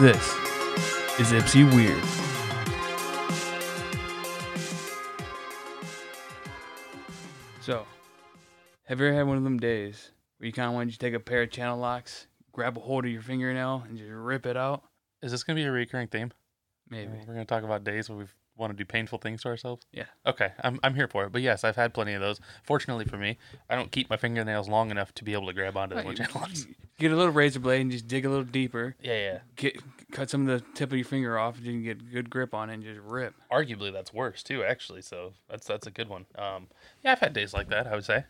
This is Ipsy Weird. So, have you ever had one of them days where you kind of wanted to take a pair of channel locks, grab a hold of your fingernail, and just rip it out? Is this gonna be a recurring theme? Maybe. We're gonna talk about days where we've want to do painful things to ourselves. Yeah. Okay, I'm I'm here for it. But yes, I've had plenty of those. Fortunately for me, I don't keep my fingernails long enough to be able to grab onto the Right, locks. Get a little razor blade and just dig a little deeper. Yeah, yeah. Get cut some of the tip of your finger off, and you can get a good grip on it and just rip. Arguably, that's worse too. Actually, so that's that's a good one. Um, yeah, I've had days like that. I would say.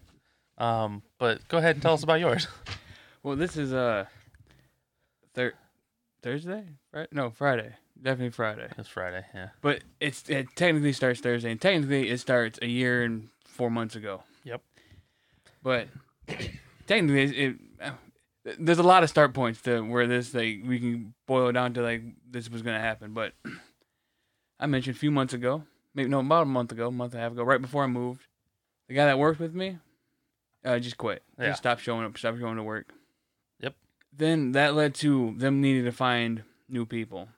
Um, but go ahead and tell us about yours. Well, this is uh, thir- Thursday, right? No, Friday. Definitely Friday. It's Friday. Yeah. But it's it technically starts Thursday, and technically it starts a year and four months ago. Yep. But technically, it, it uh, there's a lot of start points to where this like we can boil it down to like this was gonna happen. But I mentioned a few months ago, maybe no, about a month ago, a month and a half ago, right before I moved, the guy that worked with me, uh, just quit. Yeah. Just stopped showing up, stopped going to work. Yep. Then that led to them needing to find new people.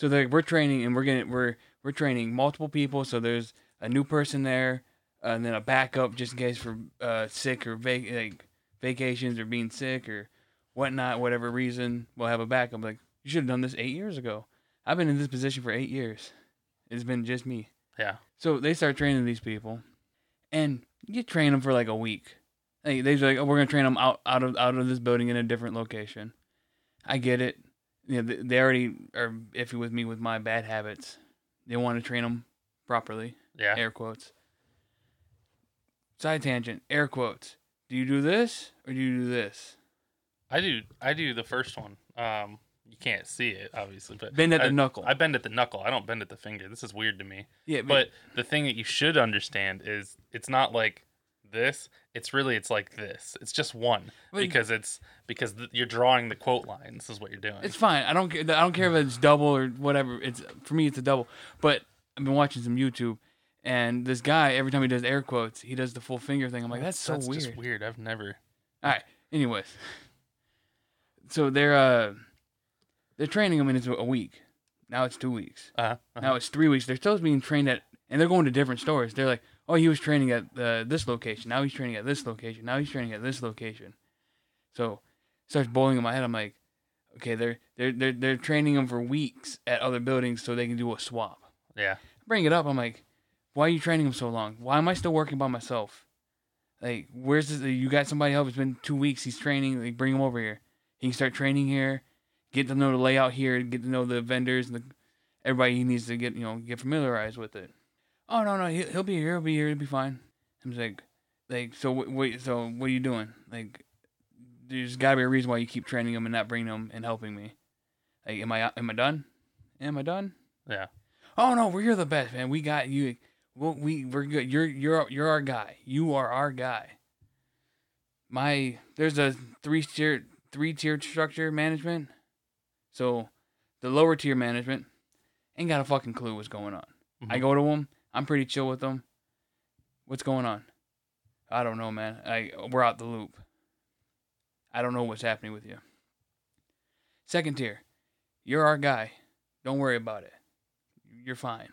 So like we're training and we're getting we're we're training multiple people. So there's a new person there, uh, and then a backup just in case for uh, sick or vac- like vacations or being sick or whatnot, whatever reason. We'll have a backup. Like you should have done this eight years ago. I've been in this position for eight years. It's been just me. Yeah. So they start training these people, and you train them for like a week. Like they're like, oh, we're gonna train them out out of out of this building in a different location. I get it. You know, they, they already are iffy with me with my bad habits. They want to train them properly. Yeah. Air quotes. Side tangent. Air quotes. Do you do this or do you do this? I do. I do the first one. Um, you can't see it obviously, but Bend at the knuckle. I bend at the knuckle. I don't bend at the finger. This is weird to me. yeah, But the thing that you should understand is it's not like this. It's really it's like this. It's just one But- because it's because th- you're drawing the quote line. This is what you're doing. It's fine. I don't care. I don't care if it's double or whatever. It's for me. It's a double. But I've been watching some YouTube, and this guy every time he does air quotes, he does the full finger thing. I'm like, that's so That's weird. just weird. I've never. All right. Anyways, so they're uh they're training him, and it's a week. Now it's two weeks. Uh, Now it's three weeks. They're still being trained at, and they're going to different stores. They're like, oh, he was training at uh, this location. Now he's training at this location. Now he's training at this location. So it starts boiling in my head. I'm like, okay, they're they're they're they're training him for weeks at other buildings so they can do a swap. yeah. Bring it up. I'm like, why are you training him so long? Why am I still working by myself? Like, where's this? You got somebody help? It's been two weeks. He's training. Like, bring him over here. He can start training here. Get to know the layout here. Get to know the vendors and the everybody he needs to get you know get familiarized with it. Oh no no he'll, he'll be here. He'll be here. He'll be fine. I'm just like, like so wait, wait so what are you doing? Like, there's got to be a reason why you keep training him and not bringing him and helping me. Like, am I am I done? Am I done? Yeah. Oh no, we're the best, man. We got you. Well, we we're good. You're you're you're our guy. You are our guy. My there's a three tier three tier structure management. So, the lower tier management ain't got a fucking clue what's going on. I Mhm. go to them. I'm pretty chill with them. What's going on? I don't know, man. I we're out the loop. I don't know what's happening with you. Second tier, you're our guy. Don't worry about it. You're fine.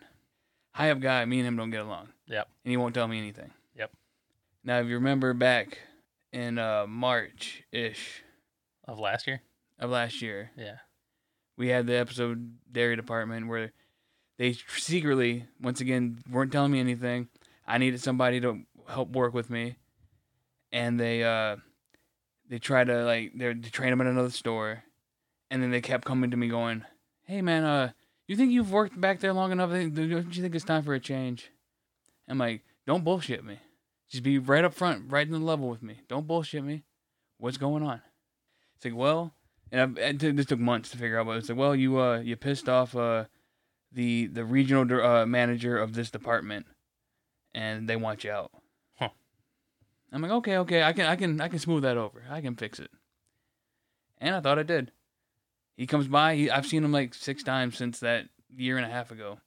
High up guy, me and him don't get along. Yep. And he won't tell me anything. Yep. Now, if you remember back in uh, March ish Of last year. of last year, Yeah. we had the episode Dairy Department where they secretly, once again, weren't telling me anything. I needed somebody to help work with me, and they uh, they tried to like they train them at another store, and then they kept coming to me going, "Hey man, uh, you think you've worked back there long enough? Don't you think it's time for a change?" I'm like, "Don't bullshit me. Just be right up front, right in the level with me. Don't bullshit me. What's going on?" It's like, well, and, I, and t- this took months to figure out. But it's like, well, you uh, you pissed off uh, the the regional uh, manager of this department, and they want you out. Huh. I'm like, okay, okay, I can I can I can smooth that over. I can fix it. And I thought I did. He comes by. He, I've seen him like six times since that year and a half ago,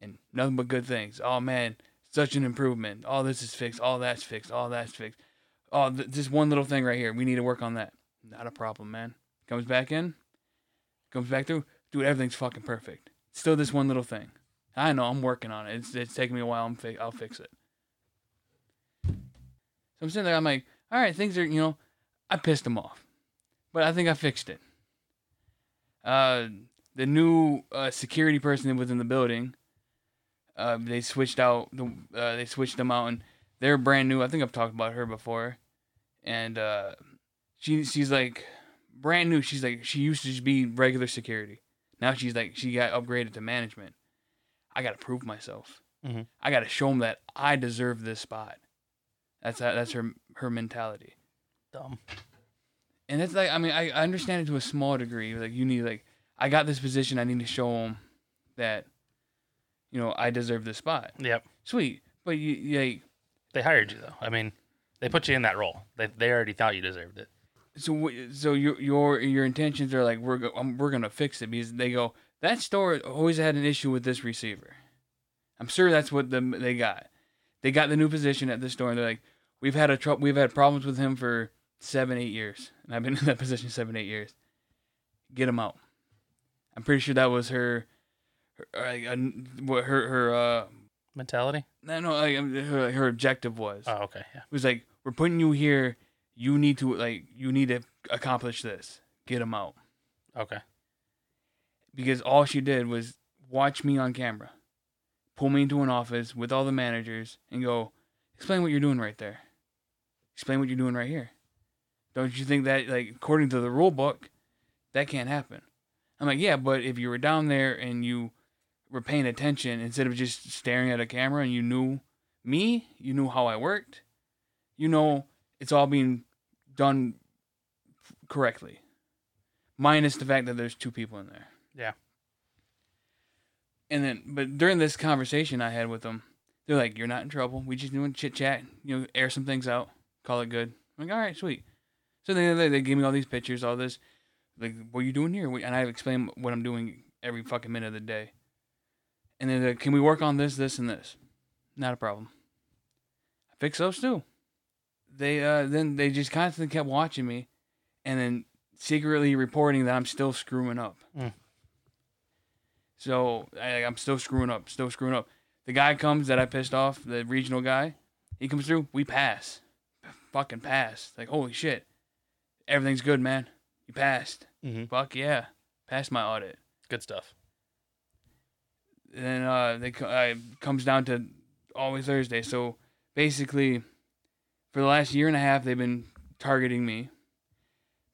and nothing but good things. Oh man, such an improvement. All this is fixed. All that's fixed. All that's fixed. Oh, th- this one little thing right here. We need to work on that. Not a problem, man. Comes back in. Comes back through, dude, everything's fucking perfect. Still this one little thing. I know I'm working on it. It's it's taking me a while. I'm fi- I'll fix it. So I'm sitting there. I'm like, all right, things are you know, I pissed him off, but I think I fixed it. Uh, the new uh, security person that was in the building, uh, they switched out the uh, they switched them out and they're brand new. I think I've talked about her before, and uh, she she's like brand new. She's like she used to just be regular security. Now she's like she got upgraded to management. I got to prove myself. Mhm. I got to show them that I deserve this spot. That's that's her her mentality. Dumb. And it's like I mean I, I understand it to a small degree. Like you need like I got this position. I need to show them that you know I deserve this spot. Yep. Sweet, but you, you like They hired you though. I mean, they put you in that role. They they already thought you deserved it. So so your your your intentions are like we're go, um, we're gonna fix it because they go that store always had an issue with this receiver. I'm sure that's what the, they got. They got the new position at the store and they're like, we've had a tr- we've had problems with him for seven eight years and I've been in that position seven eight years. Get him out. I'm pretty sure that was her, her like what her her uh Mentality. no no like, her her objective was. Oh, okay. Yeah. It was like, we're putting you here. You need to like, you need to accomplish this. Get him out. Okay. Because all she did was watch me on camera, pull me into an office with all the managers, and go, explain what you're doing right there. Explain what you're doing right here. Don't you think that, like, according to the rule book, that can't happen? I'm like, yeah, but if you were down there and you were paying attention instead of just staring at a camera and you knew me, you knew how I worked, you know it's all being done correctly. Minus the fact that there's two people in there. Yeah. And then, but during this conversation I had with them, they're like, "You're not in trouble. We just doing chit chat. You know, air some things out. Call it good." I'm like, "All right, sweet." So they they, they gave me all these pictures, all this, like, "What are you doing here?" And I explain what I'm doing every fucking minute of the day. And then, they're like, "Can we work on this, this, and this?" Not a problem. I fix those too. They uh then they just constantly kept watching me, and then secretly reporting that I'm still screwing up. Mm. So I, I'm still screwing up, still screwing up. The guy comes that I pissed off, the regional guy. He comes through. We pass, fucking pass. Like holy shit, everything's good, man. You passed. Mm-hmm. Fuck yeah, passed my audit. Good stuff. And then uh, they uh, comes down to always Thursday. So basically, for the last year and a half, they've been targeting me.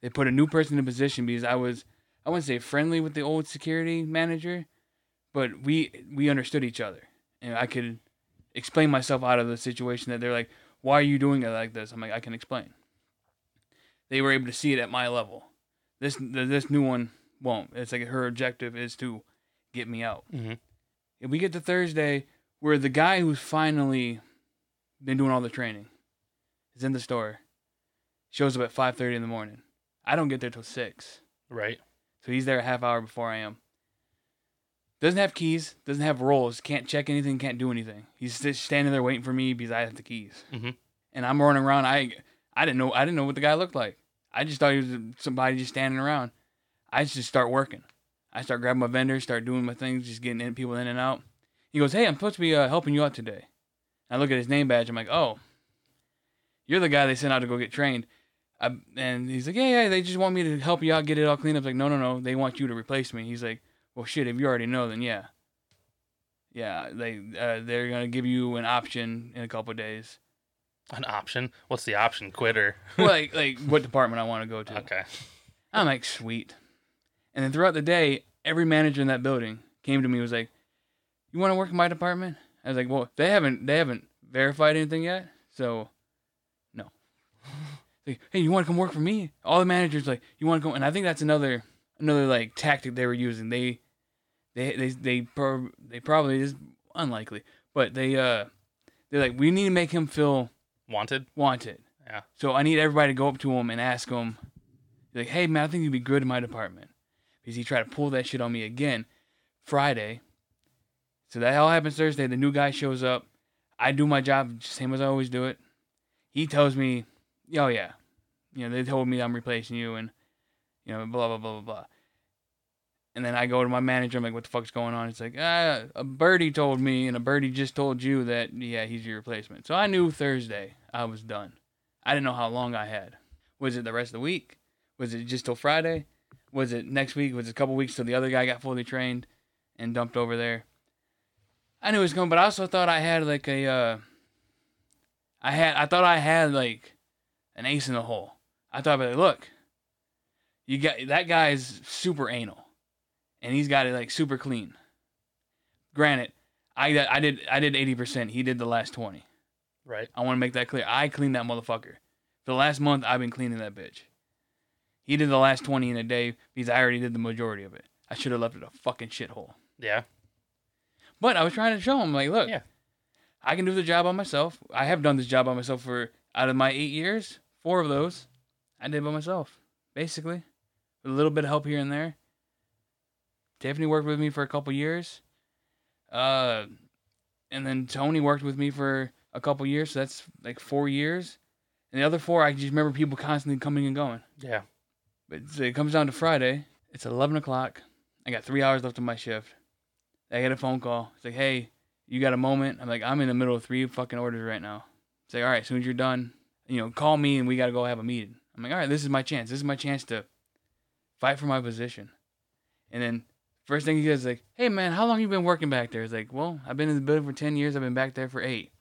They put a new person in position because I was, I wouldn't say friendly with the old security manager, but we we understood each other, and I could explain myself out of the situation. That they're like, "Why are you doing it like this?" I'm like, "I can explain." They were able to see it at my level. This this new one won't. It's like her objective is to get me out. Mm-hmm. If we get to Thursday, where the guy who's finally been doing all the training is in the store, shows up at five thirty in the morning. I don't get there till six, Right. so he's there a half hour before I am. Doesn't have keys, doesn't have rolls, can't check anything, can't do anything. He's just standing there waiting for me because I have the keys, Mhm. and I'm running around. I I didn't know I didn't know what the guy looked like. I just thought he was somebody just standing around. I just start working. I start grabbing my vendors, start doing my things, just getting in, people in and out. He goes, "Hey, I'm supposed to be uh, helping you out today." I look at his name badge. I'm like, "Oh, you're the guy they sent out to go get trained." I, and he's like, "Yeah, yeah, they just want me to help you out, get it all cleaned up." I was like, "No, no, no, they want you to replace me." He's like, "Well, shit, if you already know, then yeah, yeah, they uh, they're gonna give you an option in a couple of days, An option. What's the option? Quitter. like like what department I want to go to." Okay. I'm like, sweet. And then throughout the day, every manager in that building came to me and was like, "You want to work in my department?" I was like, "Well, they haven't they haven't verified anything yet, so no." Like, hey, you want to come work for me? All the managers like, "You want to go?" And I think that's another another like tactic they were using. They they they they pro- they probably is unlikely, but they uh they're like, "We need to make him feel Wanted. wanted." Yeah. So I need everybody to go up to him and ask him, like, "Hey man, I think you'd be good in my department," because he tried to pull that shit on me again Friday. So that all happens Thursday. The new guy shows up. I do my job same as I always do it. He tells me, "Oh yeah, you know they told me I'm replacing you," and you know blah blah blah blah blah. And then I go to my manager. I'm like, "What the fuck's going on?" It's like, ah, a birdie told me, and a birdie just told you that yeah, he's your replacement. So I knew Thursday I was done. I didn't know how long I had. Was it the rest of the week? Was it just till Friday? Was it next week? Was it a couple weeks till the other guy got fully trained and dumped over there? I knew it was coming, but I also thought I had like a, uh, I had, I thought I had like an ace in the hole. I thought, like, look, you got that guy's super anal, and he's got it like super clean. Granted, I I did I did eighty percent. He did the last twenty. Right. I want to make that clear. I cleaned that motherfucker. For the last month, I've been cleaning that bitch. He did the last 20 in a day because I already did the majority of it. I should have left it a fucking shithole. Yeah. But I was trying to show him, like, look, Yeah. I can do the job by myself. I have done this job by myself for, out of my eight years, four of those, I did by myself, basically. With a little bit of help here and there. Tiffany worked with me for a couple years. Uh, and then Tony worked with me for a couple years, so that's like four years. And the other four, I just remember people constantly coming and going. Yeah. But so it comes down to Friday. It's 11 o'clock. I got three hours left of my shift. I get a phone call. It's like, hey, you got a moment? I'm like, I'm in the middle of three fucking orders right now. It's like, all right, as soon as you're done, you know, call me and we got to go have a meeting. I'm like, all right, this is my chance. This is my chance to fight for my position. And then first thing he goes is like, hey, man, how long you been working back there? It's like, well, I've been in the building for 10 years. I've been back there for eight.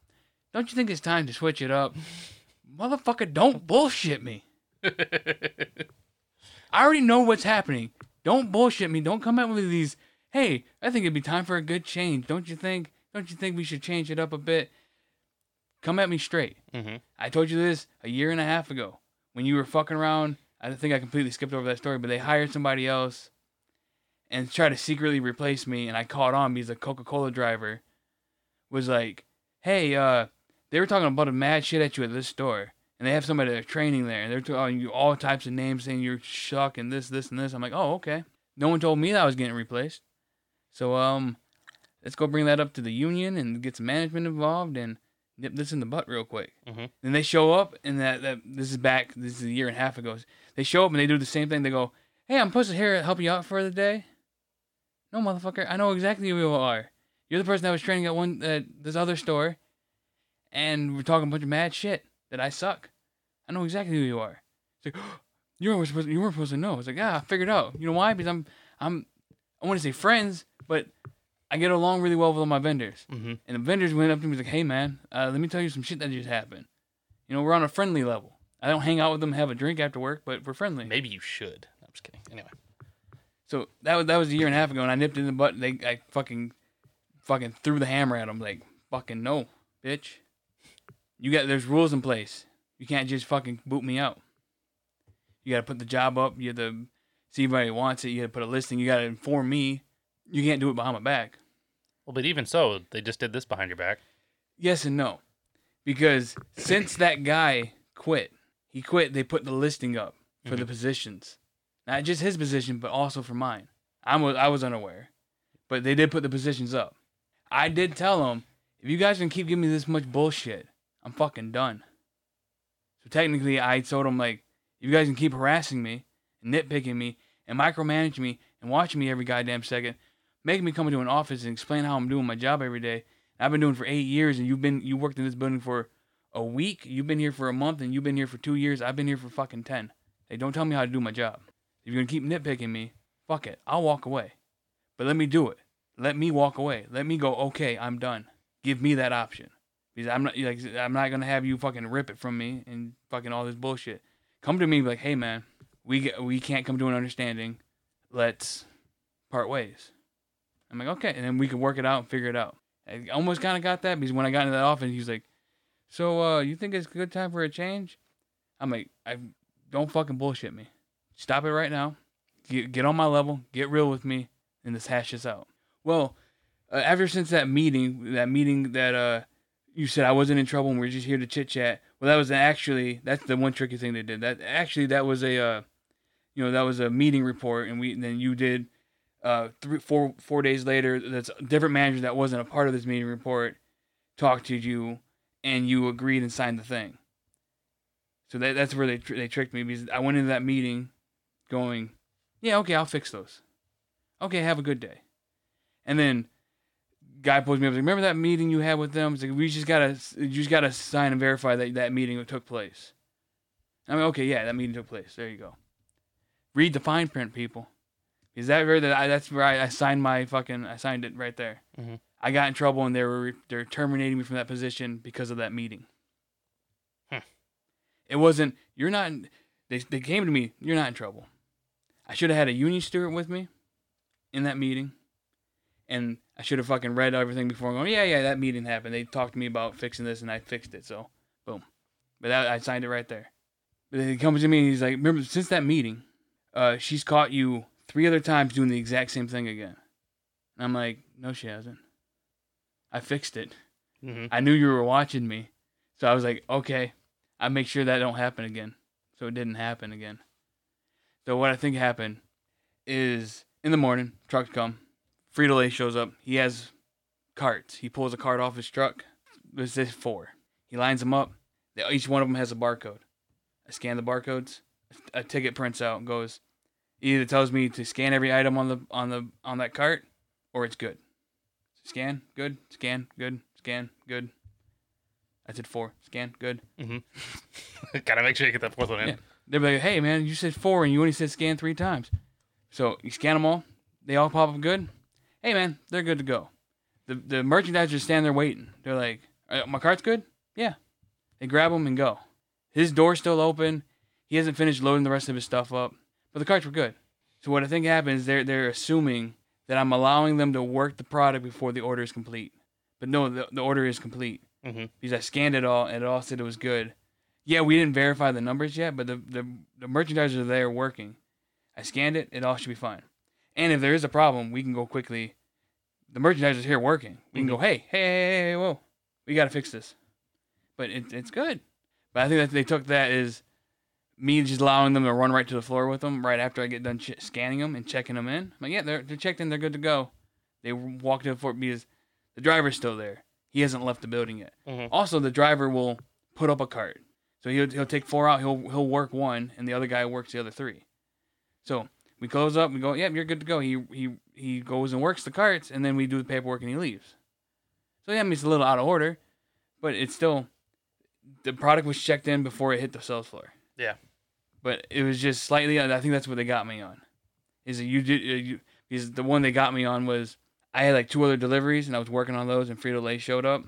Don't you think it's time to switch it up? Motherfucker, don't bullshit me. I already know what's happening. Don't bullshit me. Don't come out with these. Hey, I think it'd be time for a good change. Don't you think? Don't you think we should change it up a bit? Come at me straight. mm-hmm. I told you this a year and a half ago when you were fucking around. I think I completely skipped over that story, but they hired somebody else and tried to secretly replace me, and I caught on because a Coca Cola driver was like, "Hey, uh, they were talking about a mad shit at you at this store." And they have somebody that's training there, and they're telling you all types of names, saying you're shuck and this, this, and this. I'm like, oh, okay. No one told me that I was getting replaced. So, um, let's go bring that up to the union and get some management involved and nip this in the butt real quick. Mhm. Then they show up, and that, that this is back. This is a year and a half ago. They show up and they do the same thing. They go, "Hey, I'm supposed to here help you out for the day." No, motherfucker, I know exactly who you are. You're the person that was training at one at this other store, and we're talking a bunch of mad shit that I suck. I know exactly who you are. It's like you weren't supposed to, you weren't supposed to know. It's like ah, I figured out. You know why? Because I'm I'm I want to say friends, but I get along really well with all my vendors. Mm-hmm. And the vendors went up to me and was like, "Hey man, uh, let me tell you some shit that just happened. You know, we're on a friendly level. I don't hang out with them, have a drink after work, but we're friendly." Maybe you should. I'm just kidding. Anyway. So that was that was a year and a half ago, and I nipped in the butt. They I fucking fucking threw the hammer at them. Like fucking no, bitch. You got there's rules in place. You can't just fucking boot me out. You got to put the job up. You have to see if anybody wants it. You got to put a listing. You got to inform me. You can't do it behind my back. Well, but even so, they just did this behind your back. Yes and no, because since that guy quit, he quit. They put the listing up for the mm-hmm. positions, not just his position, but also for mine. I was I was unaware, but they did put the positions up. I did tell them if you guys can keep giving me this much bullshit, I'm fucking done. So technically, I told them like, if you guys can keep harassing me and nitpicking me and micromanaging me and watching me every goddamn second, making me come into an office and explain how I'm doing my job every day. I've been doing for eight years, and you've been you worked in this building for a week. You've been here for a month, and you've been here for two years. I've been here for fucking ten. Hey, don't tell me how to do my job. If you're gonna keep nitpicking me, fuck it. I'll walk away. But let me do it. Let me walk away. Let me go. Okay, I'm done. Give me that option because I'm not like I'm not gonna have you fucking rip it from me and fucking all this bullshit. Come to me like, hey man, we we can't come to an understanding. Let's part ways. I'm like, okay, and then we can work it out and figure it out. I almost kind of got that because when I got into that office, he was like, "So, uh, you think it's a good time for a change?" I'm like, "I don't fucking bullshit me. Stop it right now. Get get on my level. Get real with me, and let's hash this out." Well, uh, ever since that meeting, that meeting that uh, you said I wasn't in trouble and we are just here to chit chat. Well, that was actually that's the one tricky thing they did. That actually that was a, uh, you know, that was a meeting report, and we and then you did uh, three, four, four days later, that's a different manager that wasn't a part of this meeting report talked to you, and you agreed and signed the thing. So that, that's where they tr- they tricked me because I went into that meeting, going, yeah, okay, I'll fix those. Okay, have a good day. And then guy pulls me up. Like, Remember that meeting you had with them? It's like we just gotta you just gotta sign and verify that that meeting took place. I mean, okay, yeah, that meeting took place. There you go. Read the fine print, people. Is that where that I, that's where I, I signed my fucking I signed it right there. Mhm. I got in trouble and they were they're terminating me from that position because of that meeting. Hmm. It wasn't you're not. in- They they came to me. You're not in trouble. I should have had a union steward with me in that meeting, and I should have fucking read everything before going. Yeah, yeah, that meeting happened. They talked to me about fixing this, and I fixed it. So, boom. But that, I signed it right there. But then he comes to me and he's like, "Remember, since that meeting, uh, she's caught you three other times doing the exact same thing again." And I'm like, "No, she hasn't. I fixed it. Mm-hmm. I knew you were watching me, so I was like, okay, I make sure that don't happen again. So it didn't happen again. So what I think happened is in the morning, trucks come, Frito Lay shows up. He has carts. He pulls a cart off his truck. There's this four. He lines them up. Each one of them has a barcode. I scan the barcodes. A ticket prints out and goes. Either tells me to scan every item on the on the on that cart, or it's good. Scan, good. Scan, good. Scan, good. I said four. Scan, good. Mm-hmm. Gotta make sure you get that fourth one in. Yeah. They're like, hey man, you said four and you only said scan three times. So you scan them all. They all pop up good. Hey man, they're good to go. The the merchandisers stand there waiting. They're like, "Uh, my cart's good. Yeah. They grab them and go. His door's still open. He hasn't finished loading the rest of his stuff up, but the carts were good. So what I think happens, they're they're assuming that I'm allowing them to work the product before the order is complete. But no, the, the order is complete Mm-hmm. because I scanned it all and it all said it was good. Yeah, we didn't verify the numbers yet, but the the, the merchandisers are there working. I scanned it; it all should be fine. And if there is a problem, we can go quickly. The merchandisers here working. We can go, hey, hey, hey, hey, hey, whoa, we got to fix this. But it, it's good. But I think that they took that as me just allowing them to run right to the floor with them right after I get done ch- scanning them and checking them in. I'm like, yeah, they're they're checked in, they're good to go. They walk to the floor because the driver's still there. He hasn't left the building yet. Mhm. Also, the driver will put up a cart. So he'll, he'll take four out. He'll he'll work one, and the other guy works the other three. So we close up. We go, yeah, you're good to go. He he he goes and works the carts, and then we do the paperwork, and he leaves. So yeah, I mean it's a little out of order, but it's still the product was checked in before it hit the sales floor. Yeah. But it was just slightly. I think that's what they got me on. Is that you did uh, you because the one they got me on was I had like two other deliveries and I was working on those and Frito Lay showed up,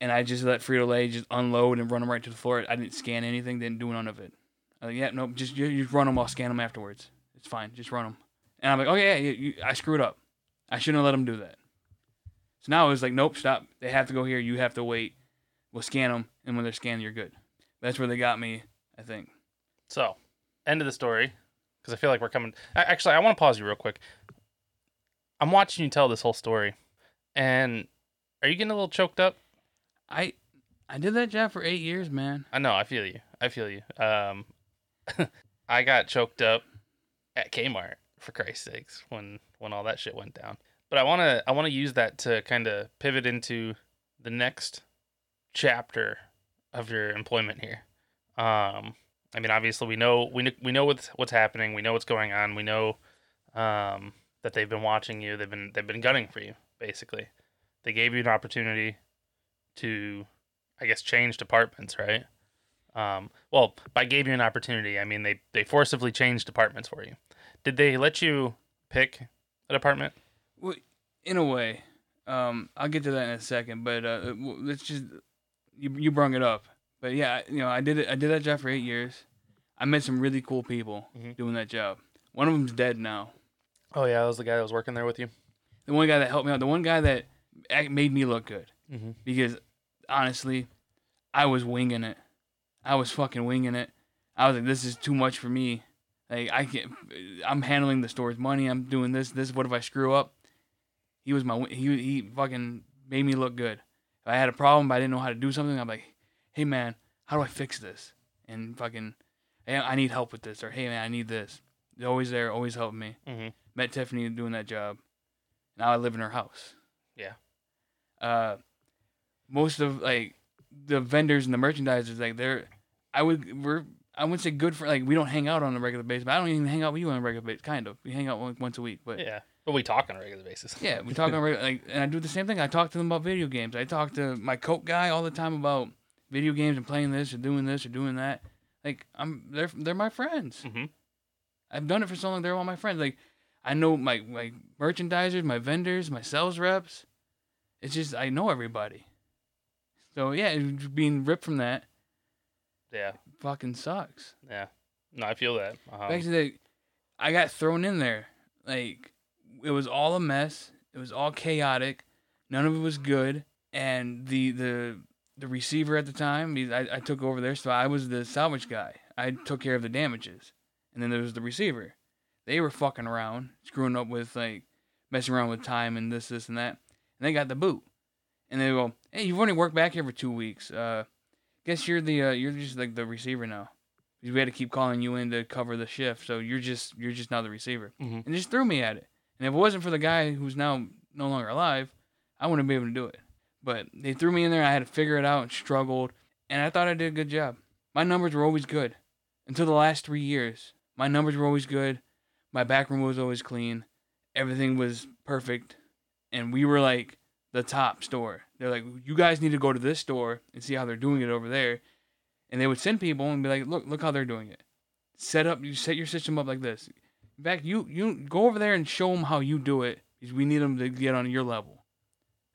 and I just let Frito Lay just unload and run them right to the floor. I didn't scan anything, didn't do none of it. I was like, yeah, nope, just you, you run them. I'll scan them afterwards. It's fine, just run them. And I'm like, okay, yeah, you, you, I screwed up. I shouldn't have let them do that. So now it was like, nope, stop. They have to go here. You have to wait. We'll scan them, and when they're scanned, you're good. That's where they got me, I think. So, end of the story, because I feel like we're coming. Actually, I want to pause you real quick. I'm watching you tell this whole story, and are you getting a little choked up? I I did that job for eight years, man. I know. I feel you. I feel you. Um, I got choked up at Kmart for Christ's sakes when when all that shit went down. But I want to I want to use that to kind of pivot into the next chapter of your employment here. Um, I mean, obviously we know we we know what's what's happening. We know what's going on. We know um, that they've been watching you. They've been they've been gunning for you. Basically, they gave you an opportunity to, I guess, change departments, right? Um, well, by gave you an opportunity, I mean they they forcibly changed departments for you. Did they let you pick a department? Well, in a way, um, I'll get to that in a second. But uh, let's just you you brung it up. But yeah, you know, I did it. I did that job for eight years. I met some really cool people Mhm. doing that job. One of them's dead now. Oh yeah, that was the guy that was working there with you. The one guy that helped me out. The one guy that made me look good. Mm-hmm. because honestly, I was winging it. I was fucking winging it. I was like, this is too much for me. Like I can't. I'm handling the store's money. I'm doing this. This. What if I screw up? He was my. He he fucking made me look good. If I had a problem, but I didn't know how to do something, I'm like, hey man, how do I fix this? And fucking, hey, I need help with this, or hey man, I need this. They're always there, always helping me. Mm-hmm. Met Tiffany doing that job. Now I live in her house. Yeah. Uh, most of like the vendors and the merchandisers, like they're, I would we're I wouldn't say good for like we don't hang out on a regular basis, but I don't even hang out with you on a regular basis. Kind of, we hang out like once a week, but Yeah, but we talk on a regular basis. yeah, we talk on regular like, and I do the same thing. I talk to them about video games. I talk to my coat guy all the time about video games and playing this or doing this or doing that. Like I'm, they're they're my friends. Mhm. I've done it for so long. They're all my friends. Like I know my my merchandisers, my vendors, my sales reps. It's just I know everybody. So yeah, being ripped from that yeah, fucking sucks. yeah. No, I feel that. Um, Back to the, I got thrown in there. Like it was all a mess. It was all chaotic. None of it was good. And the the the receiver at the time, because I, I took over there, so I was the salvage guy. I took care of the damages. And then there was the receiver. They were fucking around, screwing up with like messing around with time and this, this, and that. And they got the boot. And they go, "Hey, you've only worked back here for two weeks. Uh, guess you're the uh, you're just like the receiver now." Because we had to keep calling you in to cover the shift, so you're just you're just now the receiver, Mhm. and just threw me at it. And if it wasn't for the guy who's now no longer alive, I wouldn't be able to do it. But they threw me in there. I had to figure it out and struggled, and I thought I did a good job. My numbers were always good until the last three years. My numbers were always good. My back room was always clean. Everything was perfect, and we were like the top store. They're like, you guys need to go to this store and see how they're doing it over there and they would send people and be like, "Look, look how they're doing it. Set up, you set your system up like this. In fact, you you go over there and show them how you do it because we need them to get on your level."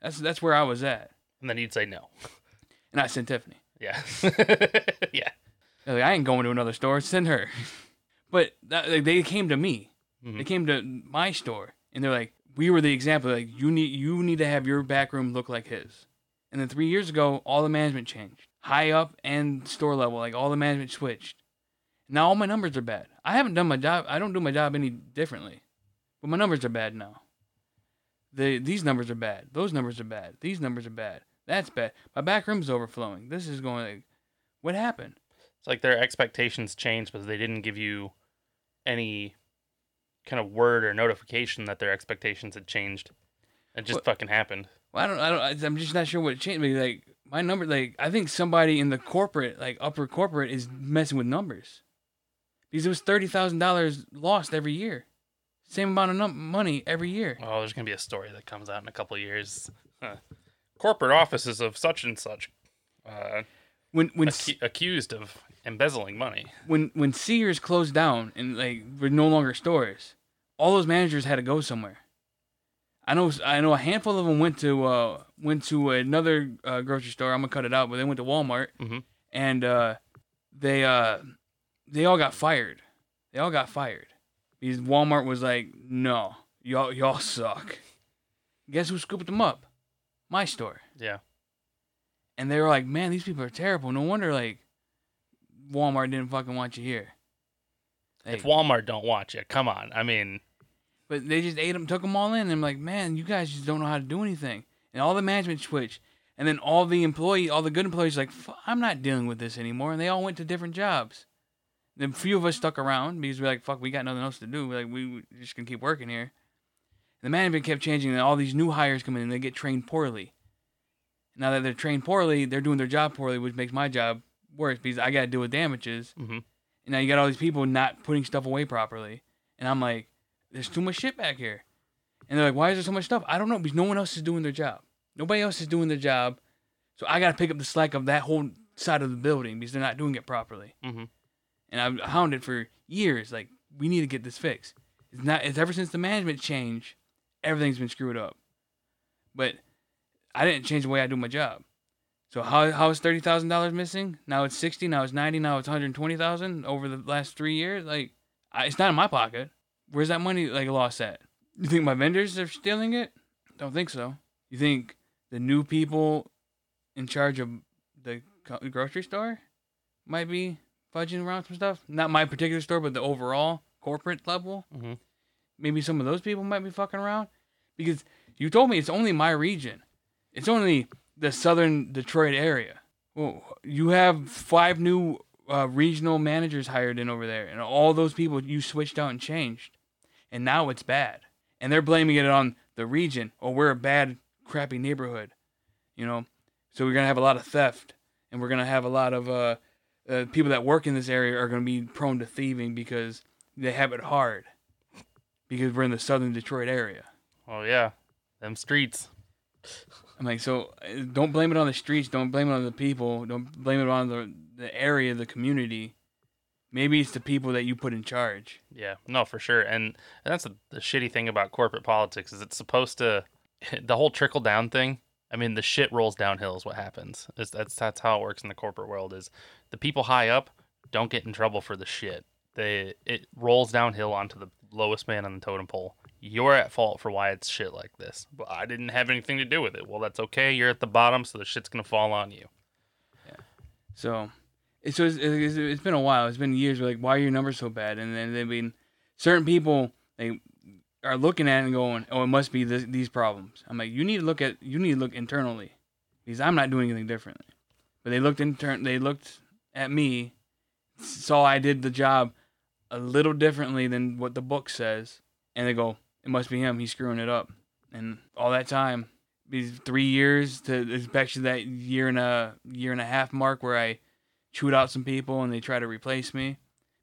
That's that's where I was at, and then you'd say no. and I sent Tiffany. Yeah, yeah. They're like, I ain't going to another store. Send her. But that, like, they came to me. Mhm. They came to my store, and they're like, "We were the example. Like, you need you need to have your back room look like his." And then three years ago, all the management changed, high up and store level. Like all the management switched. Now all my numbers are bad. I haven't done my job. I don't do my job any differently, but my numbers are bad now. The these numbers are bad. Those numbers are bad. These numbers are bad. That's bad. My back room's overflowing. This is going like, what happened? It's like their expectations changed, but they didn't give you any kind of word or notification that their expectations had changed. It just What- fucking happened. Well, I don't, I don't, I'm just not sure what changed. But like my number, like I think somebody in the corporate, like upper corporate, is messing with numbers because it was thirty thousand dollars lost every year, same amount of money every year. Oh, there's gonna be a story that comes out in a couple of years. Huh. Corporate offices of such and such uh, When when acu- accused of embezzling money. when when Sears closed down and like were no longer stores, all those managers had to go somewhere. I know I know a handful of them went to uh went to another uh, grocery store. I'm gonna cut it out, but they went to Walmart Mhm. and uh they uh they all got fired. They all got fired because Walmart was like, no, y'all y'all suck. Guess who scooped them up? My store. Yeah. And they were like, man, these people are terrible. No wonder like Walmart didn't fucking want you here. If Walmart don't want you, come on. I mean, but they just ate them, took them all in. And I'm like, man, you guys just don't know how to do anything. And all the management switched. And then all the employee, all the good employees, like, "F- I'm not dealing with this anymore. And they all went to different jobs. Then a few of us stuck around because we're like, fuck, we got nothing else to do. We're like, we we just gonna keep working here. And the management kept changing, and all these new hires come in, and they get trained poorly. Now that they're trained poorly, they're doing their job poorly, which makes my job worse because I got to deal with damages. mhm. And now you got all these people not putting stuff away properly. And I'm like, there's too much shit back here. And they're like, why is there so much stuff? I don't know because no one else is doing their job. Nobody else is doing their job. So I got to pick up the slack of that whole side of the building because they're not doing it properly. Mhm. And I've hounded for years, like, we need to get this fixed. It's not, it's ever since the management change, everything's been screwed up. But I didn't change the way I do my job. So how how is thirty thousand dollars missing? Now it's sixty. Now it's ninety. Now it's one hundred twenty thousand over the last three years. Like, I, it's not in my pocket. Where's that money like lost at? You think my vendors are stealing it? Don't think so. You think the new people in charge of the grocery store might be fudging around some stuff? Not my particular store, but the overall corporate level. Mhm. Maybe some of those people might be fucking around because you told me it's only my region. It's only the southern Detroit area. Well, you have five new uh, regional managers hired in over there, and all those people you switched out and changed, and now it's bad, and they're blaming it on the region. Oh, we're a bad, crappy neighborhood, you know. So we're gonna have a lot of theft, and we're gonna have a lot of uh, uh, people that work in this area are going to be prone to thieving because they have it hard because we're in the southern Detroit area. Oh yeah, them streets. I'm like, so uh, don't blame it on the streets. Don't blame it on the people. Don't blame it on the the area, the community. Maybe it's the people that you put in charge. Yeah, no, for sure. And, and that's the, the shitty thing about corporate politics is it's supposed to the whole trickle down thing. I mean, the shit rolls downhill is what happens. It's, that's that's how it works in the corporate world. Is the people high up don't get in trouble for the shit. They it rolls downhill onto the lowest man on the totem pole. You're at fault for why it's shit like this. But I didn't have anything to do with it. Well, that's okay. You're at the bottom, so the shit's gonna fall on you. Yeah. So, it's, so it's, it's, it's been a while. It's been years. We're like, why are your numbers so bad? And then I mean, certain people they are looking at it and going, oh, it must be this, these problems. I'm like, you need to look at you need to look internally because I'm not doing anything differently. But they looked intern they looked at me, saw I did the job a little differently than what the book says, and they go, it must be him. He's screwing it up. And all that time, these three years to especially that year and a year and a half mark where I chewed out some people and they try to replace me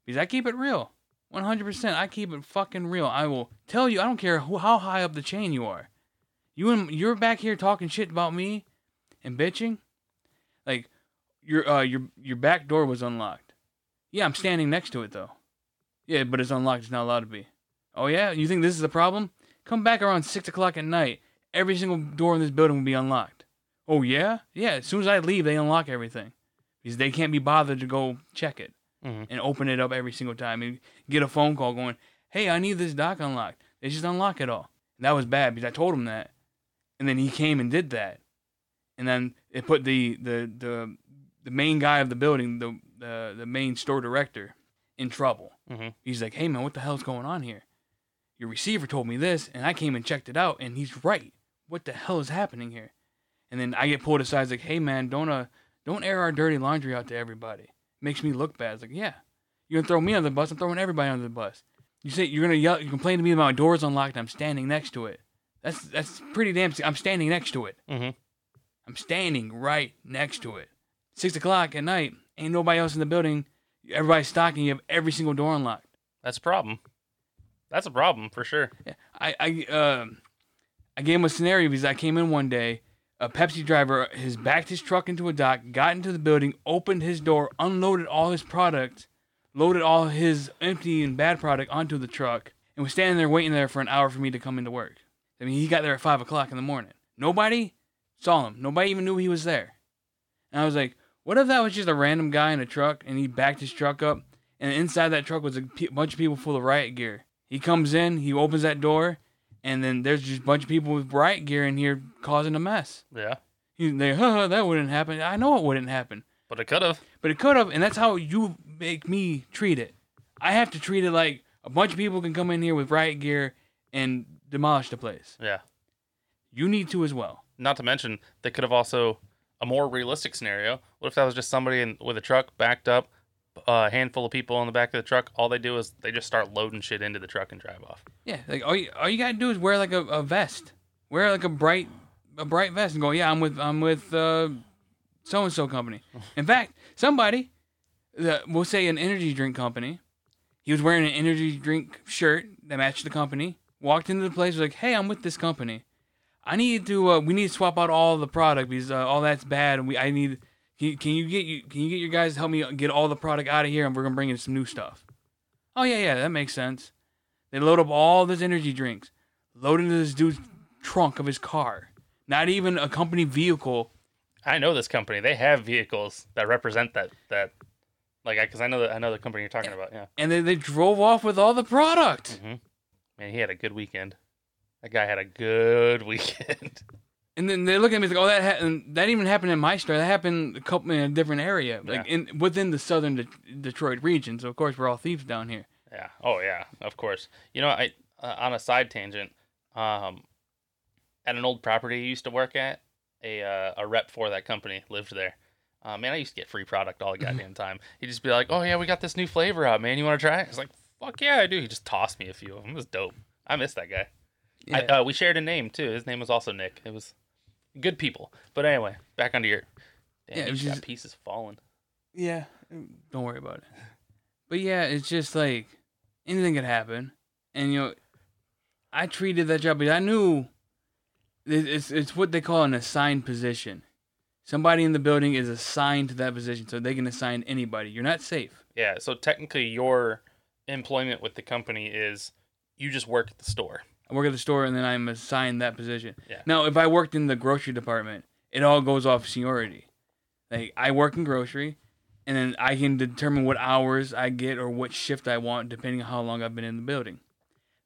because I keep it real. 100%. I keep it fucking real. I will tell you, I don't care who, how high up the chain you are. You and you're back here talking shit about me and bitching. Like your uh your your back door was unlocked. Yeah, I'm standing next to it though. Yeah, but it's unlocked. It's not allowed to be. Oh yeah, you think this is a problem? Come back around six o'clock at night. Every single door in this building will be unlocked. Oh yeah, yeah. As soon as I leave, they unlock everything because they can't be bothered to go check it Mhm. and open it up every single time and get a phone call going, "Hey, I need this dock unlocked." They just unlock it all. And that was bad because I told him that, and then he came and did that, and then it put the the the, the main guy of the building, the the the main store director, in trouble. Mhm. He's like, "Hey man, what the hell's going on here? Your receiver told me this, and I came and checked it out, and he's right. What the hell is happening here?" And then I get pulled aside, like, "Hey man, don't uh don't air our dirty laundry out to everybody." Makes me look bad. It's like, yeah, you're gonna throw me under the bus. I'm throwing everybody under the bus. You say you're gonna yell, you complain to me about my door's unlocked. I'm standing next to it. That's that's pretty damn. I'm standing next to it. Mhm. I'm standing right next to it. Six o'clock at night. Ain't nobody else in the building. Everybody's stocking. You have every single door unlocked. That's a problem. That's a problem for sure. Yeah, I I um I gave him a scenario because I came in one day. A Pepsi driver has backed his truck into a dock, got into the building, opened his door, unloaded all his product, loaded all his empty and bad product onto the truck, and was standing there waiting there for an hour for me to come into work. I mean, he got there at five o'clock in the morning. Nobody saw him. Nobody even knew he was there. And I was like, what if that was just a random guy in a truck and he backed his truck up, and inside that truck was a bunch of people full of riot gear. He comes in, he opens that door, and then there's just a bunch of people with riot gear in here causing a mess. Yeah, He, they, huh, that wouldn't happen. I know it wouldn't happen, but it could have. but it could have, and that's how you make me treat it. I have to treat it like a bunch of people can come in here with riot gear and demolish the place. Yeah. You need to as well. Not to mention, they could have also a more realistic scenario. What if that was just somebody in, with a truck backed up, a handful of people in the back of the truck? All they do is they just start loading shit into the truck and drive off. Yeah, like all you, all you gotta do is wear like a, a vest, wear like a bright a bright vest, and go, yeah, I'm with I'm with uh, so and so company. In fact, somebody, that we'll say an energy drink company, he was wearing an energy drink shirt that matched the company. Walked into the place, was like, hey, I'm with this company. I need to uh, we need to swap out all the product because uh, all that's bad, and we I need. Can, can you get you can you get your guys to help me get all the product out of here, and we're gonna bring in some new stuff. Oh yeah, yeah, that makes sense. They load up all this energy drinks, load into this dude's trunk of his car. Not even a company vehicle. I know this company. They have vehicles that represent that that like because I know that I know the company you're talking about. Yeah. And then they drove off with all the product. hmm Man, he had a good weekend. That guy had a good weekend. And then they look at me like, "Oh, that ha- that even happened in my store. That happened a couple in a different area, like Yeah. in within the southern De- Detroit region. So of course we're all thieves down here. Yeah. Oh yeah. Of course. You know, I uh, on a side tangent, um, at an old property I used to work at, a uh, a rep for that company lived there. Uh, man, I used to get free product all the goddamn time. He'd just be like, "Oh yeah, we got this new flavor out, man. You want to try it?" I was like, "Fuck yeah, I do." He just tossed me a few of them. It was dope. I miss that guy. I, uh, we shared a name too. His name was also Nick. It was good people. But anyway, back onto your. Damn, Yeah, it was just got pieces falling. Yeah, mm, don't worry about it. But yeah, it's just like anything could happen, and you know, I treated that job, but I knew it's it's what they call an assigned position. Somebody in the building is assigned to that position, so they can assign anybody. You're not safe. Yeah, so technically your employment with the company is you just work at the store. I work at the store, and then I'm assigned that position. Yeah. Now, if I worked in the grocery department, it all goes off seniority. Like I work in grocery, and then I can determine what hours I get or what shift I want depending on how long I've been in the building.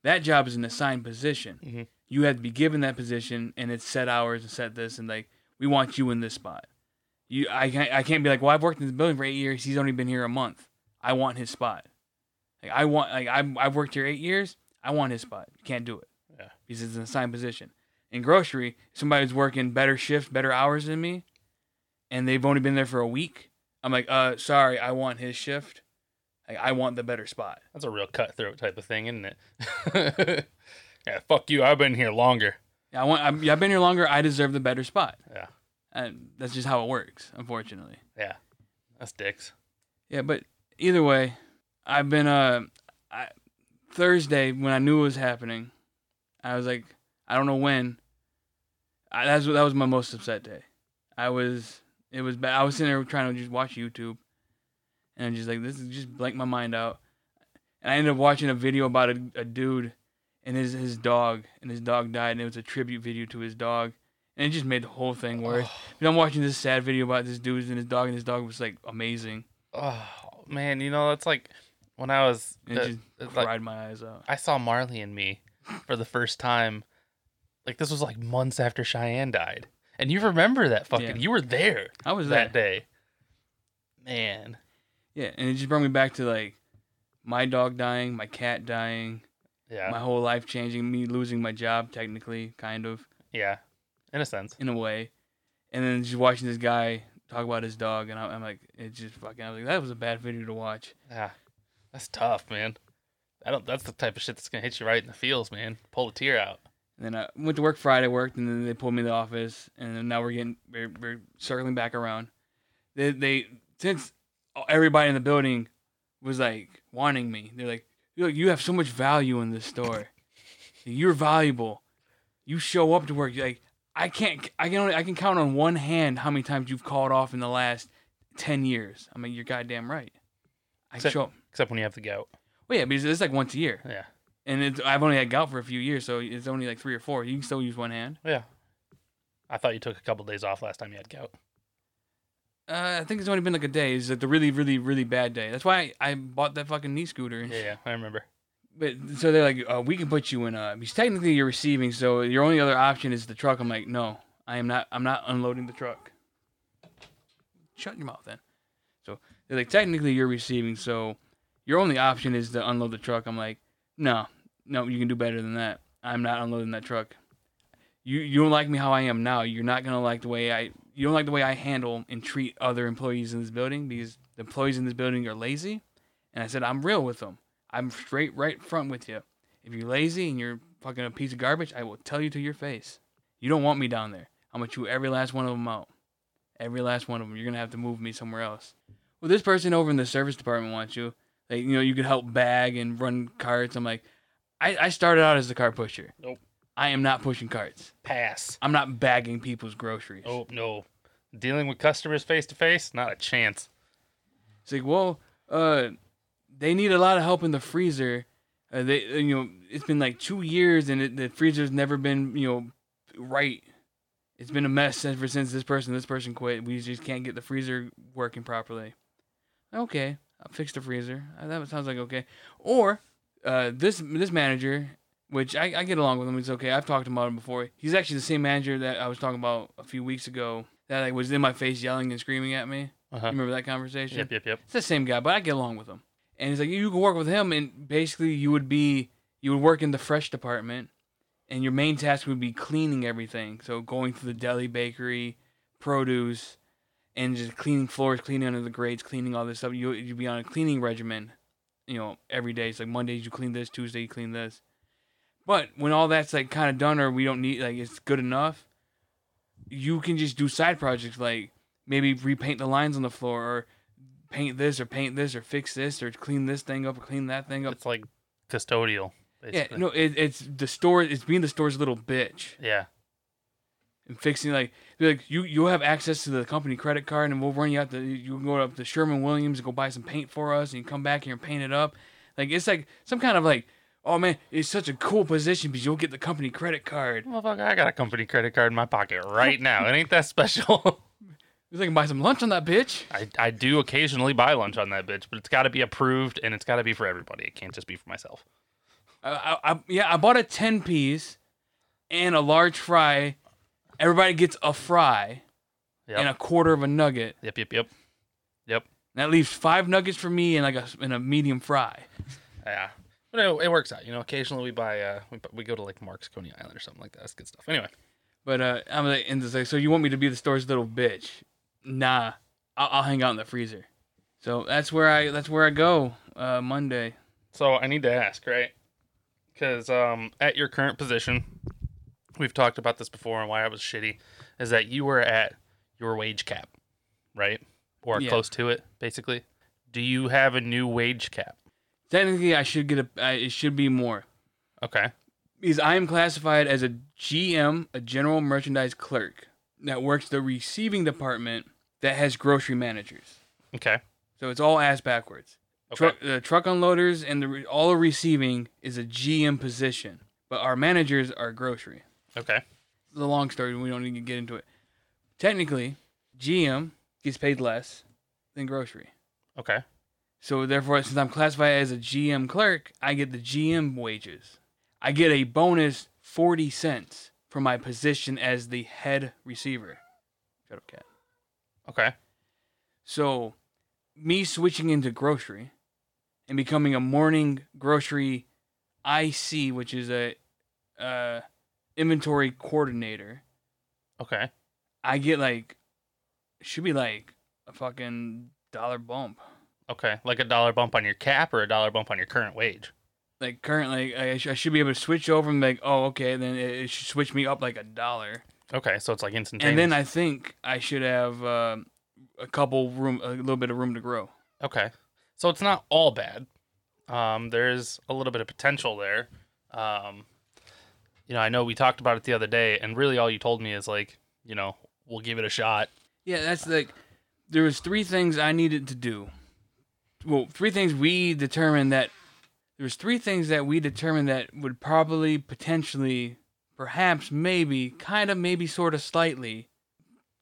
That job is an assigned position. Mhm. You have to be given that position, and it's set hours and set this, and like we want you in this spot. You, I can't, I can't be like, well, I've worked in this building for eight years. He's only been here a month. I want his spot. Like I want, like I've, I've worked here eight years. I want his spot. You can't do it. Because it's an assigned position. In grocery, somebody's working better shift, better hours than me, and they've only been there for a week. I'm like, uh, sorry, I want his shift. Like, I want the better spot. That's a real cutthroat type of thing, isn't it? yeah, fuck you. I've been here longer. Yeah, I want. I'm, yeah, I've been here longer. I deserve the better spot. Yeah. And that's just how it works, unfortunately. Yeah. That's dicks. Yeah, but either way, I've been uh, I, Thursday when I knew it was happening, I was like, I don't know when. I, that's that was my most upset day. I was it was bad. I was sitting there trying to just watch YouTube, and I'm just like this is just blank my mind out. And I ended up watching a video about a, a dude and his his dog, and his dog died, and it was a tribute video to his dog, and it just made the whole thing worse. And I'm watching this sad video about this dude and his dog, and his dog was like amazing. Oh, man, you know, that's like when I was And it uh, just it's like cried my eyes out. I saw Marley and Me for the first time. Like this was like months after Cheyenne died. And you remember that fucking Yeah. you were there I was there. that day. Man. Yeah, and it just brought me back to like my dog dying, my cat dying, Yeah. my whole life changing, me losing my job technically, kind of yeah. In a sense. in a way, and then just watching this guy talk about his dog, and I, I'm like, it just fucking. I was like, that was a bad video to watch. Yeah. That's tough, man. I don't that's the type of shit that's gonna hit you right in the feels, man. Pull a tear out. And then I went to work Friday, worked, and then they pulled me to the office, and then now we're getting we're, we're circling back around. They they since everybody in the building was like wanting me, they're like, you you have so much value in this store. You're valuable. You show up to work. You're like I can't I can only I can count on one hand how many times you've called off in the last ten years. I mean, you're goddamn right. I Except- show up. Except when you have the gout. Well, yeah, because it's like once a year, Yeah. and it's, I've only had gout for a few years, so it's only like three or four. You can still use one hand. Yeah. I thought you took a couple days off last time you had gout. Uh, I think it's only been like a day. It's like the really, really, really bad day. That's why I, I bought that fucking knee scooter. Yeah, yeah, I remember. But so they're like, uh, we can put you in. Uh, because technically you're receiving, so your only other option is the truck. I'm like, no, I am not. I'm not unloading the truck. Shut your mouth then. So they're like, technically you're receiving, so your only option is to unload the truck. I'm like, no, no, you can do better than that. I'm not unloading that truck. You you don't like me how I am now. You're not gonna like the way I. You don't like the way I handle and treat other employees in this building because the employees in this building are lazy. And I said, I'm real with them. I'm straight right front with you. If you're lazy and you're fucking a piece of garbage, I will tell you to your face. You don't want me down there. I'm gonna chew every last one of them out. Every last one of them. You're gonna have to move me somewhere else. Well, this person over in the service department wants you. Like, you know, you could help bag and run carts. I'm like, I, I started out as a cart pusher. Nope. I am not pushing carts. Pass. I'm not bagging people's groceries. Oh no. Dealing with customers face to face? Not a chance. It's like, well, uh, they need a lot of help in the freezer. Uh, they, uh, you know, it's been like two years and it, the freezer's never been, you know, right. It's been a mess ever since this person, this person quit. We just can't get the freezer working properly. Okay, fix the freezer. Uh, That sounds like okay. Or, uh, this this manager, which I, I get along with him. It's okay. I've talked about him before. He's actually the same manager that I was talking about a few weeks ago. That like was in my face yelling and screaming at me. Uh-huh. You remember that conversation? Yep, yep, yep. It's the same guy, but I get along with him. And he's like, you can work with him, and basically you would be, you would work in the fresh department, and your main task would be cleaning everything. So going to the deli, bakery, produce, and just cleaning floors, cleaning under the grates, cleaning all this stuff. You you'd be on a cleaning regimen, you know, every day. It's like Mondays you clean this, Tuesday you clean this. But when all that's like kind of done, or we don't need like it's good enough, you can just do side projects like maybe repaint the lines on the floor or paint this or paint this or fix this or clean this thing up or clean that thing up. It's like custodial, Yeah, no, it, it's the store. It's being the store's little bitch Yeah. And fixing like be like you you have access to the company credit card and we'll run you out the you can go up to Sherman Williams and go buy some paint for us and you come back here and paint it up. Like it's like some kind of like oh man it's such a cool position because you'll get the company credit card. Motherfucker, I got a company credit card in my pocket right now. It ain't that special. You can buy some lunch on that bitch. I, I do occasionally buy lunch on that bitch, but it's got to be approved and it's got to be for everybody. It can't just be for myself. I, I, I yeah I bought a ten piece and a large fry. Everybody gets a fry Yep. and a quarter of a nugget. Yep, yep, yep. Yep. That leaves five nuggets for me and like a and a medium fry. Yeah. But it, it works out. You know, occasionally we buy, uh, we, we go to like Mark's Coney Island or something like that. That's good stuff. Anyway. But uh, I'm like, and it's like, so you want me to be the store's little bitch? Nah, I'll, I'll hang out in the freezer. So that's where I that's where I go uh, Monday. So I need to ask, right? Because um, at your current position, we've talked about this before and why I was shitty, is that you were at your wage cap, right? Or Yeah. close to it, basically. Do you have a new wage cap? Technically, I should get a. I, it should be more Okay. because I am classified as a GM, a general merchandise clerk that works the receiving department that has grocery managers. Okay. So it's all ass backwards. Okay. Truck, the truck unloaders and the all the receiving is a GM position, but our managers are grocery. Okay. The long story. We don't need to get into it. Technically, GM gets paid less than grocery. Okay. So therefore, since I'm classified as a GM clerk, I get the GM wages. I get a bonus forty cents for my position as the head receiver. Shut up, cat. Okay. So, me switching into grocery and becoming a morning grocery IC, which is a uh, inventory coordinator, Okay. I get like should be like a fucking dollar bump. Okay. Like a dollar bump on your cap or a dollar bump on your current wage? Like currently, I, sh- I should be able to switch over and be like, oh, okay, then it, it should switch me up like a dollar. Okay. So it's like instantaneous. And then I think I should have uh, a couple room, a little bit of room to grow. Okay. So it's not all bad. Um, there's a little bit of potential there. Um, you know, I know we talked about it the other day, and really all you told me is like, you know, we'll give it a shot. Yeah, that's like there was three things I needed to do. Well, three things we determined that there was three things that we determined that would probably potentially perhaps maybe kind of maybe sort of slightly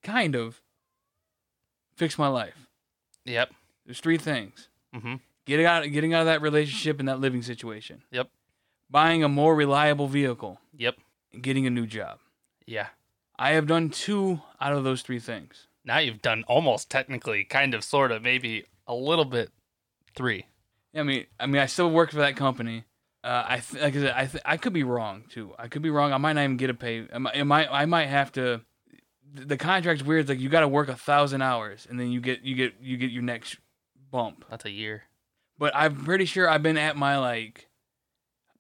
kind of fix my life. Yep. There's three things. Mm-hmm. Getting out getting out of that relationship and that living situation. Yep. Buying a more reliable vehicle Yep. and getting a new job. Yeah. I have done two out of those three things. Now you've done almost technically, kind of, sort of, maybe a little bit three. Yeah, I mean, I mean, I still work for that company. Uh, I th- like I said, I th- I could be wrong too. I could be wrong. I might not even get a pay. I might, I might, I might have to. The the contract's weird. It's like you got to work a thousand hours, and then you get you get you get your next bump. That's a year. But I'm pretty sure I've been at my like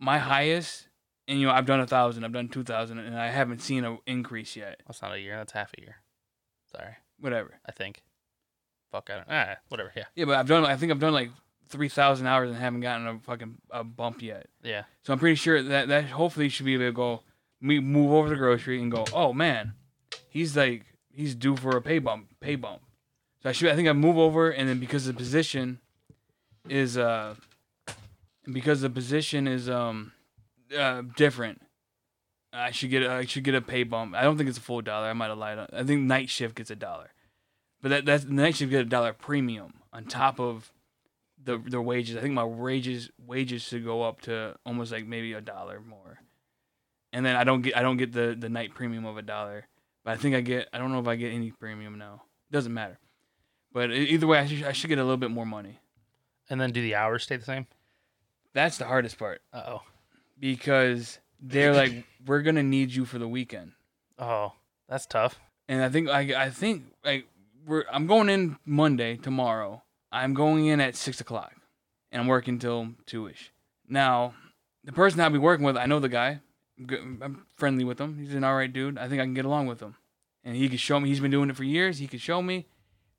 my highest, and you know I've done a thousand, I've done two thousand, and I haven't seen an increase yet. That's not a year. That's half a year. Sorry. Whatever. I think. Fuck. I don't. Ah, whatever. Yeah. Yeah, but I've done. I think I've done like three thousand hours and haven't gotten a fucking a bump yet. Yeah. So I'm pretty sure that that hopefully should be able to go me move over to the grocery and go, oh man, he's like he's due for a pay bump, pay bump. So I should I think I move over and then because the position is uh because the position is um uh different, I should get I should get a pay bump. I don't think it's a full dollar. I might have lied. On, I think night shift gets a dollar, but that that's the night shift get a dollar premium on top of the the wages. I think my wages wages should go up to almost like maybe a dollar more, and then I don't get I don't get the the night premium of a dollar, but I think I get I don't know if I get any premium now. It Doesn't matter, but either way, I should I should get a little bit more money. And then do the hours stay the same? That's the hardest part Uh oh. because they're like we're gonna need you for the weekend, Oh, that's tough. and I think I I think like we're I'm going in Monday tomorrow. I'm going in at six o'clock, and I'm working till two ish. Now, the person I'll be working with, I know the guy. I'm good- I'm friendly with him. He's an alright dude. I think I can get along with him, and he can show me. He's been doing it for years. He can show me.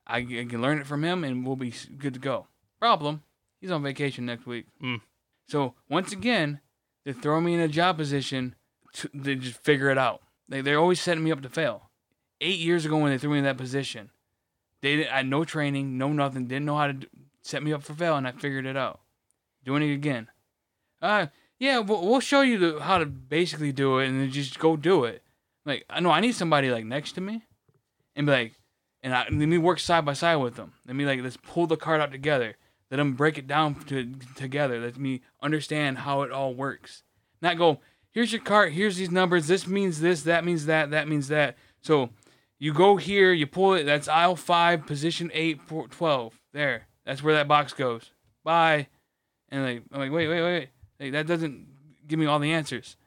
I, c- I can learn it from him, and we'll be s- good to go. Problem: he's on vacation next week. Mm. So once again, they throw me in a job position to they just figure it out. They they're always setting me up to fail. Eight years ago, when they threw me in that position, they didn't, I had no training, no nothing, didn't know how to do, set me up for fail, and I figured it out. Doing it again. Uh, yeah, we'll, we'll show you the, how to basically do it, and then just go do it. Like, I know I need somebody like next to me, and be like, and I, let me work side by side with them. Let me like let's pull the card out together. Let them break it down to, together. Let me understand how it all works. Not go, here's your card, here's these numbers. This means this, that means that, that means that. So you go here, you pull it. That's aisle five, position eight, four, 12. There, that's where that box goes. Bye. And like, I'm like, wait, wait, wait. That doesn't give me all the answers.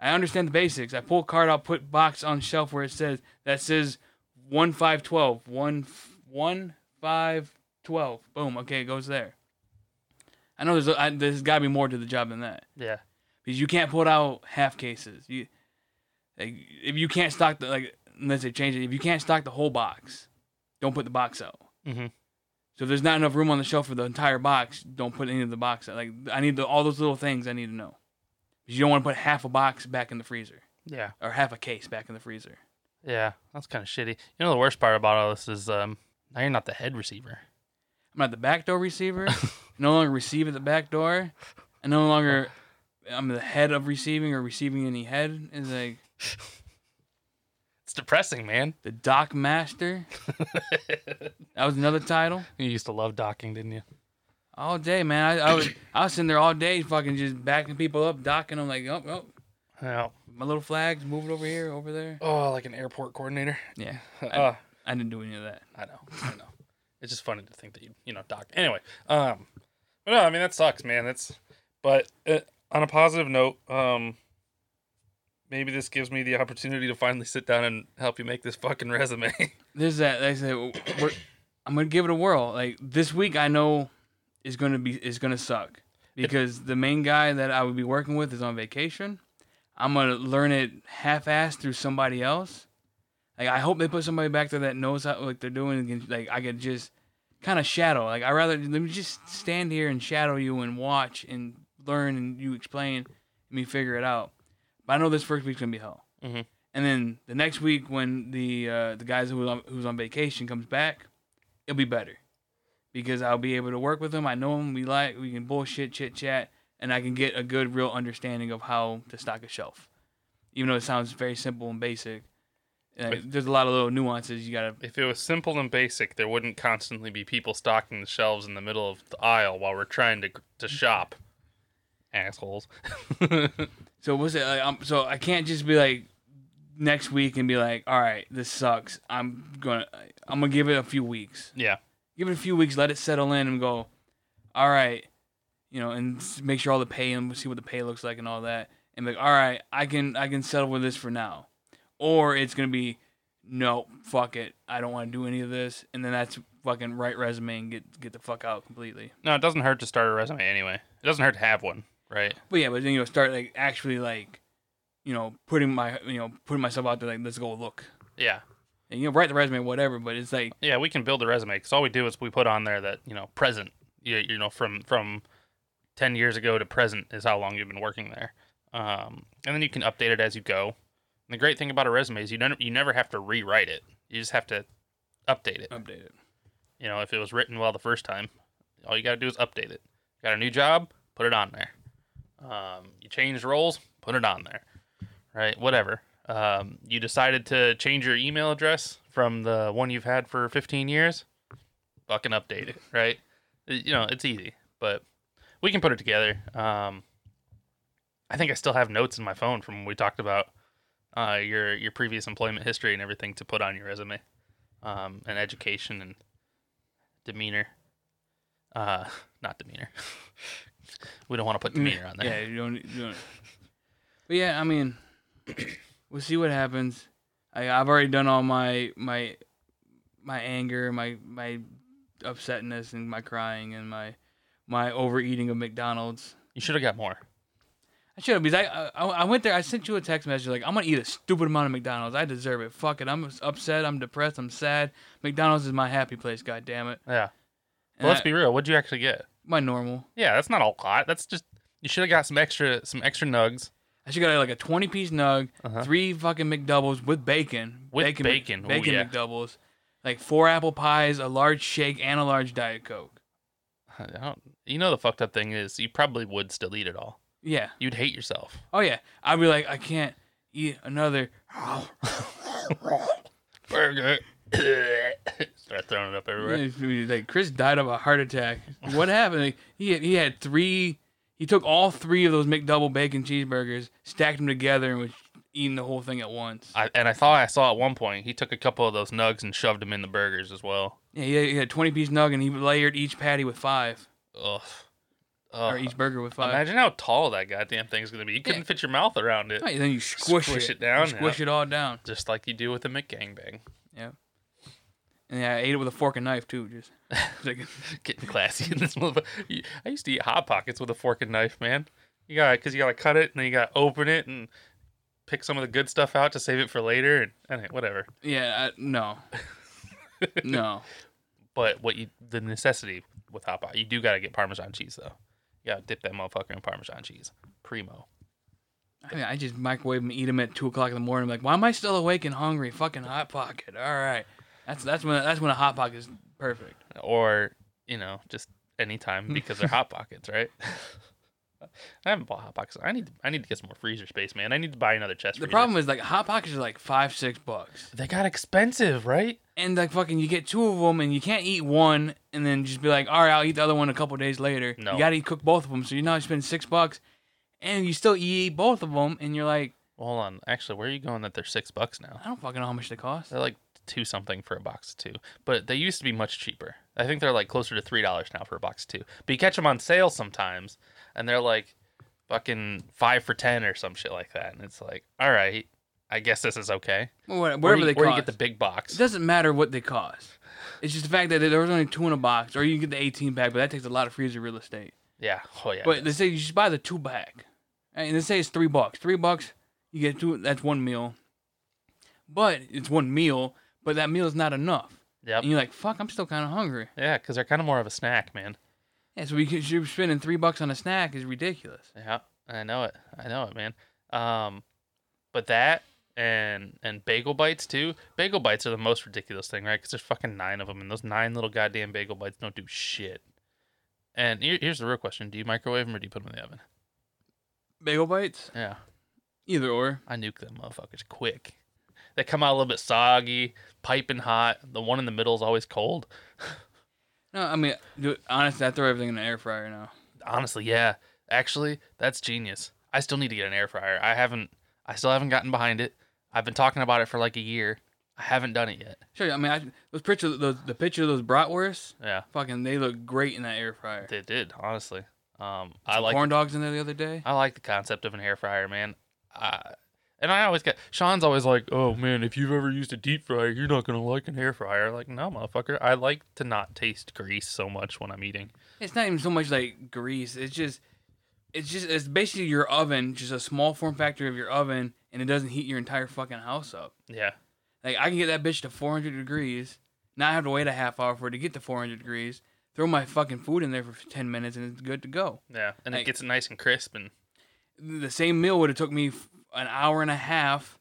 I understand the basics. I pull card out, put box on shelf where it says that says one five twelve. One one five twelve. Boom. Okay, it goes there. I know there's I, there's got to be more to the job than that Yeah. because you can't put out half cases. You like if you can't stock the like unless they change it. If you can't stock the whole box, don't put the box out. Mm-hmm. So if there's not enough room on the shelf for the entire box, don't put any of the box out. Like I need the, all those little things I need to know. 'Cause you don't want to put half a box back in the freezer Yeah. or half a case back in the freezer. Yeah. That's kind of shitty. You know the worst part about all this is um now you're not the head receiver. I'm not the backdoor receiver. no longer receive at the back door. I no longer I'm the head of receiving or receiving any head. Is like It's depressing, man. the dock master. That was another title. You used to love docking, didn't you? All day, man. I, I was I was sitting there all day, fucking just backing people up, docking them like, oh, oh, Yeah. my little flags, move it over here, over there. Oh, like an airport coordinator. Yeah, Uh, I didn't do any of that. I know. I know. It's just funny to think that you, you know, doc. Anyway, um, but no, I mean that sucks, man. That's, but uh, on a positive note, um, maybe this gives me the opportunity to finally sit down and help you make this fucking resume. There's that. Like I said, I'm gonna give it a whirl. Like this week, I know is gonna be is gonna suck because the main guy that I would be working with is on vacation. I'm gonna learn it half-assed through somebody else. Like I hope they put somebody back there that knows how like they're doing. Like I could just kind of shadow. Like I rather let me just stand here and shadow you and watch and learn and you explain and me figure it out. But I know this first week's gonna be hell. Mhm. And then the next week when the uh, the guys who on, who's on vacation comes back, it'll be better because I'll be able to work with them. I know them. We like we can bullshit, chit chat, and I can get a good, real understanding of how to stock a shelf. Even though it sounds very simple and basic, uh, there's a lot of little nuances you gotta. if it was simple and basic, there wouldn't constantly be people stocking the shelves in the middle of the aisle while we're trying to to shop. Assholes. So what's it? Like, um, so I can't just be like next week and be like, all right, this sucks. I'm gonna I'm gonna give it a few weeks. yeah. give it a few weeks, let it settle in, and go, all right, you know, and make sure all the pay and see what the pay looks like and all that, and be like, all right, I can I can settle with this for now, or it's gonna be, no, fuck it, I don't want to do any of this, and then that's fucking write resume and get get the fuck out completely. No, it doesn't hurt to start a resume anyway. It doesn't hurt to have one, right? But yeah, but then you know, start like actually like, you know, putting my you know putting myself out there like let's go look, Yeah. and you know, write the resume whatever, but it's like Yeah, we can build a resume because all we do is we put on there that you know present. You, you know from from ten years ago to present is how long you've been working there, um, and then you can update it as you go. And the great thing about a resume is you never you never have to rewrite it. You just have to update it. update it. You know, if it was written well the first time, all you got to do is update it. Got a new job, put it on there. Um, you changed roles, put it on there. Right? Whatever. Um, you decided to change your email address from the one you've had for 15 years, fucking update it. Right? You know, it's easy, but we can put it together. Um, I think I still have notes in my phone from when we talked about uh, your your previous employment history and everything to put on your resume, um, and education and demeanor. Uh, not demeanor. we don't want to put demeanor on there. Yeah, you don't. You don't. But yeah, I mean, we'll see what happens. I, I've already done all my my my anger, my my upsetness, and my crying, and my my overeating of McDonald's. You should have got more. I should have because I, I I went there. I sent you a text message like I'm gonna eat a stupid amount of McDonald's. I deserve it. Fuck it. I'm upset. I'm depressed. I'm sad. McDonald's is my happy place. God damn it. Yeah. Well, let's I- be real. What'd you actually get? my normal. Yeah, that's not a lot. That's just you should have got some extra some extra nugs. I should got like a 20 piece nug, Uh-huh. three fucking McDoubles with bacon. With bacon. bacon, Bacon yeah. McDoubles. Like four apple pies, a large shake, and a large Diet Coke. I don't, you know the fucked up thing is you probably would still eat it all. Yeah. You'd hate yourself. Oh, yeah. I'd be like, I can't eat another. Burger. Start throwing it up everywhere. like Chris died of a heart attack. What happened? Like, he had, he had three. He took all three of those McDouble bacon cheeseburgers, stacked them together, and was eating the whole thing at once. I, and I thought I saw at one point he took a couple of those nugs and shoved them in the burgers as well. Yeah, he had, he had twenty piece nug, and he layered each patty with five, Ugh. Or each burger with five. Imagine how tall that goddamn thing's gonna be. You couldn't Yeah. fit your mouth around it, Right, then you squish, Squish it, it down, You squish yeah. it all down. just like you do with a McGangbang. Yeah. And yeah, I ate it with a fork and knife too. Just like, Getting classy in this motherfucker. I used to eat hot pockets with a fork and knife, man. You got because you gotta cut it and then you gotta open it and pick some of the good stuff out to save it for later and, and whatever. yeah, I, no, no. But what you the necessity with hot pot, you do gotta get Parmesan cheese though. Gotta dip that motherfucker in Parmesan cheese. Primo. I mean, I just microwave them, eat them at two o'clock in the morning. I'm like, why am I still awake and hungry? Fucking hot pocket. All right, that's that's when that's when a hot pocket is perfect. Or you know just anytime because they're hot pockets, right? I haven't bought hot pockets. I need I need to get some more freezer space, man. I need to buy another chest. The freezer. problem is like hot pockets are like five six bucks, they got expensive, right? And like fucking you get two of them and you can't eat one and then just be like, all right, I'll eat the other one a couple days later. No. You gotta eat, cook both of them, so you now spend six bucks, and you still eat both of them, and you're like, Well, hold on. Actually, where are you going that they're six bucks now? I don't fucking know how much they cost. They're like two something for a box of two, but they used to be much cheaper. I think they're like closer to three dollars now for a box of two. But you catch them on sale sometimes, and they're like fucking five for ten or some shit like that. And it's like, all right, I guess this is okay. Well, Or Wherever you, they cost. you get the big box. It doesn't matter what they cost. It's just the fact that there was only two in a box, or you can get the 18 pack, but that takes a lot of freezer real estate. Yeah. Oh yeah. But they say you should buy the two pack, and they say it's three bucks. Three bucks, you get two. That's one meal. But it's one meal, but that meal is not enough. Yep. And you're like, fuck, I'm still kind of hungry. Yeah, because they're kind of more of a snack, man. Yeah, so we could, you're spending three bucks on a snack is ridiculous. Yeah, I know it. I know it, man. Um, but that and and bagel bites too. Bagel bites are the most ridiculous thing, right? Because there's fucking nine of them, and those nine little goddamn bagel bites don't do shit. And here, here's the real question: Do you microwave them or do you put them in the oven? Bagel bites, Yeah, either or. I nuke them motherfuckers quick. They come out a little bit soggy, piping hot. The one in the middle is always cold. No, I mean, dude, honestly, I throw everything in the air fryer now. Honestly, yeah. Actually, that's genius. I still need to get an air fryer. I haven't. I still haven't gotten behind it. I've been talking about it for like a year. I haven't done it yet. Sure, I mean, I, those pictures, those the picture of those bratwursts, Yeah, fucking, they look great in that air fryer. they did. Honestly, um, I like. corn dogs in there the other day. I like the concept of an air fryer, man. Uh, and I always get Sean's always like, "Oh man, if you've ever used a deep fryer, you're not gonna like an air fryer." Like, no, motherfucker. I like to not taste grease so much when I'm eating. It's not even so much like grease. It's just, it's just, it's basically your oven, just a small form factor of your oven, and it doesn't heat your entire fucking house up. Yeah, Like I can get that bitch to 400 degrees. Now I have to wait a half hour for it to get to 400 degrees. Throw my fucking food in there for 10 minutes and it's good to go. yeah, and it Like- gets nice and crisp and The same meal would have took me an hour and a half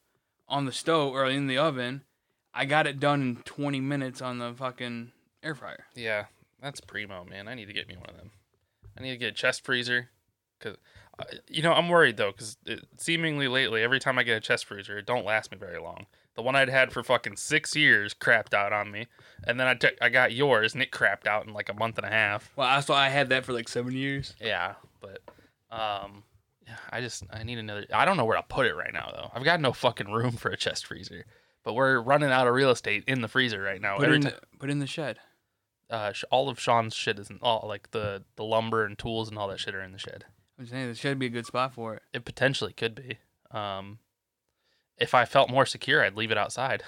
on the stove or in the oven. I got it done in 20 minutes on the fucking air fryer. Yeah, that's primo, man. I need to get me one of them. I need to get a chest freezer, uh, you know I'm worried though, cause seemingly lately every time I get a chest freezer, it don't last me very long. The one I'd had for fucking six years crapped out on me, and then I took I got yours and it crapped out in like a month and a half. Well, I saw I had that for like seven years. Yeah, but um, yeah, I just I need another. I don't know where to put it right now though. I've got no fucking room for a chest freezer, but we're running out of real estate in the freezer right now. Put in, the, put in the shed. uh, sh- all of Sean's shit is in, all like the the lumber and tools and all that shit are in the shed. I'm saying this should be a good spot for it. It potentially could be. Um, if I felt more secure, I'd leave it outside.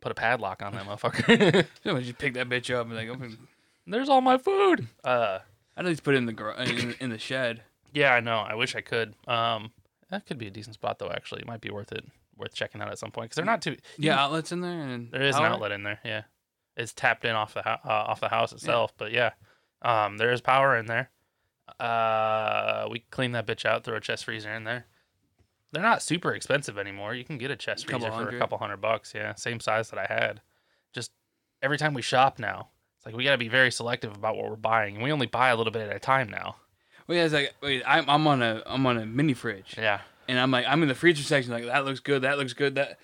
Put a padlock on that motherfucker. So just pick that bitch up and like, open. There's all my food. Uh, I'd at least put it in the gar- in, in the shed. yeah, I know. I wish I could. Um, That could be a decent spot though. Actually, it might be worth it, worth checking out at some point because they're not too. Yeah, outlets in there, and There is an outlet in there. Yeah, it's tapped in off the hou- uh, off the house itself. But yeah, um, there is power in there. Uh, we clean that bitch out. Throw a chest freezer in there. They're not super expensive anymore. You can get a chest Couple freezer for a couple hundred bucks. Yeah, same size that I had. Just every time we shop now, it's like we got to be very selective about what we're buying, and we only buy a little bit at a time now. Well, yeah, it's like wait, I'm I'm on a I'm on a mini fridge, Yeah, and I'm like I'm in the freezer section. Like that looks good. That looks good. That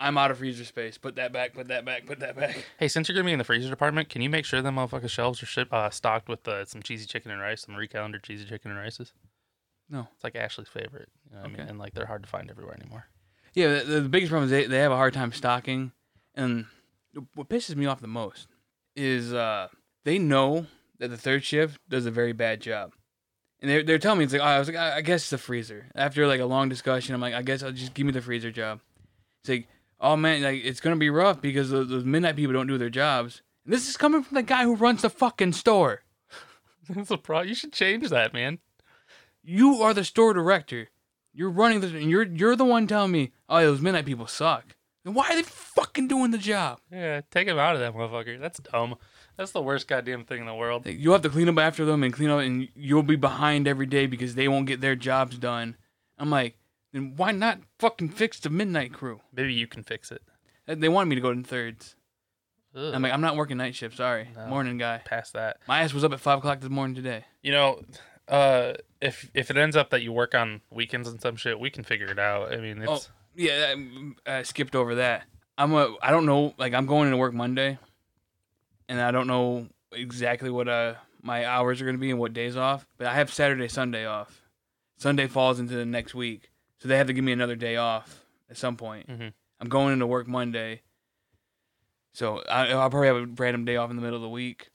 I'm out of freezer space. Put that back. Put that back. Put that back. Hey, since you're gonna be in the freezer department, can you make sure them motherfucking shelves are ship, uh, stocked with uh, some cheesy chicken and rice, some Marie Callender cheesy chicken and rices? No. It's like Ashley's favorite. You know what I mean? And like they're hard to find everywhere anymore. Yeah, the, the biggest problem is they, they have a hard time stocking, and what pisses me off the most is uh, they know that the third shift does a very bad job, and they're they're telling me it's like oh, I was like I, I guess it's the freezer. After like a long discussion, I'm like I guess I'll just give me the freezer job. It's like oh man, like it's gonna be rough because those, those midnight people don't do their jobs. And this is coming from the guy who runs the fucking store. That's a pro. You should change that, man. You are the store director. You're running this, and you're you're the one telling me, oh, those midnight people suck. Then why are they fucking doing the job? Yeah, take him out of that motherfucker. That's dumb. That's the worst goddamn thing in the world. You'll have to clean up after them and clean up, and you'll be behind every day because they won't get their jobs done. I'm like, then why not fucking fix the midnight crew? Maybe you can fix it. Uh, They wanted me to go in thirds. Ugh, I'm like, I'm not working night shift. Sorry, No. morning guy. past that. My ass was up at five o'clock this morning today. You know, uh, if if it ends up that you work on weekends and some shit, we can figure it out. I mean, it's Yeah, I, I skipped over that. I'm a. I don't know. Like I'm going into work Monday, and I don't know exactly what uh my hours are gonna be and what days off. But I have Saturday, Sunday off. Sunday falls into the next week, so they have to give me another day off at some point. Mhm. I'm going into work Monday, so I, I'll probably have a random day off in the middle of the week.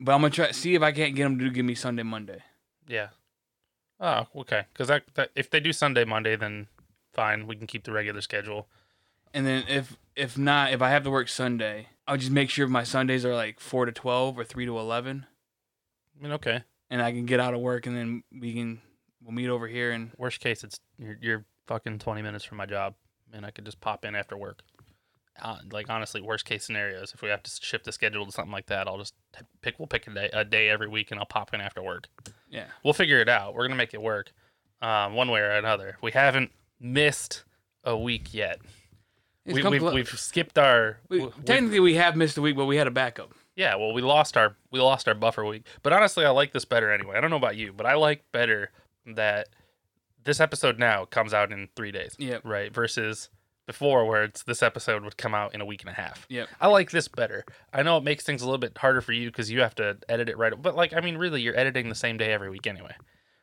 But I'm gonna try see if I can't get them to give me Sunday, Monday. yeah. Oh, okay. Because that, that if they do Sunday, Monday, then fine. We can keep the regular schedule. And then if if not, if I have to work Sunday, I'll just make sure my Sundays are like four to twelve or three to eleven, I mean, okay. and I can get out of work, and then we can we'll meet over here. And Worst case, it's you're, you're fucking 20 minutes from my job, and I could just pop in after work. Uh, like honestly, worst case scenarios, if we have to shift the schedule to something like that, I'll just pick. We'll pick a day, a day every week, and I'll pop in after work. yeah, We'll figure it out. We're gonna make it work, um, one way or another. We haven't missed a week yet. It's We, come we've, clo- we've skipped our. we- we- technically we have missed a week, but we had a backup. yeah, well, we lost our we lost our buffer week. But honestly, I like this better anyway. I don't know about you, but I like better that this episode now comes out in three days. Yeah. Right. Versus before, where it's this episode would come out in a week and a half. Yeah. I like this better. I know it makes things a little bit harder for you because you have to edit it right. But like, I mean, really, you're editing the same day every week anyway.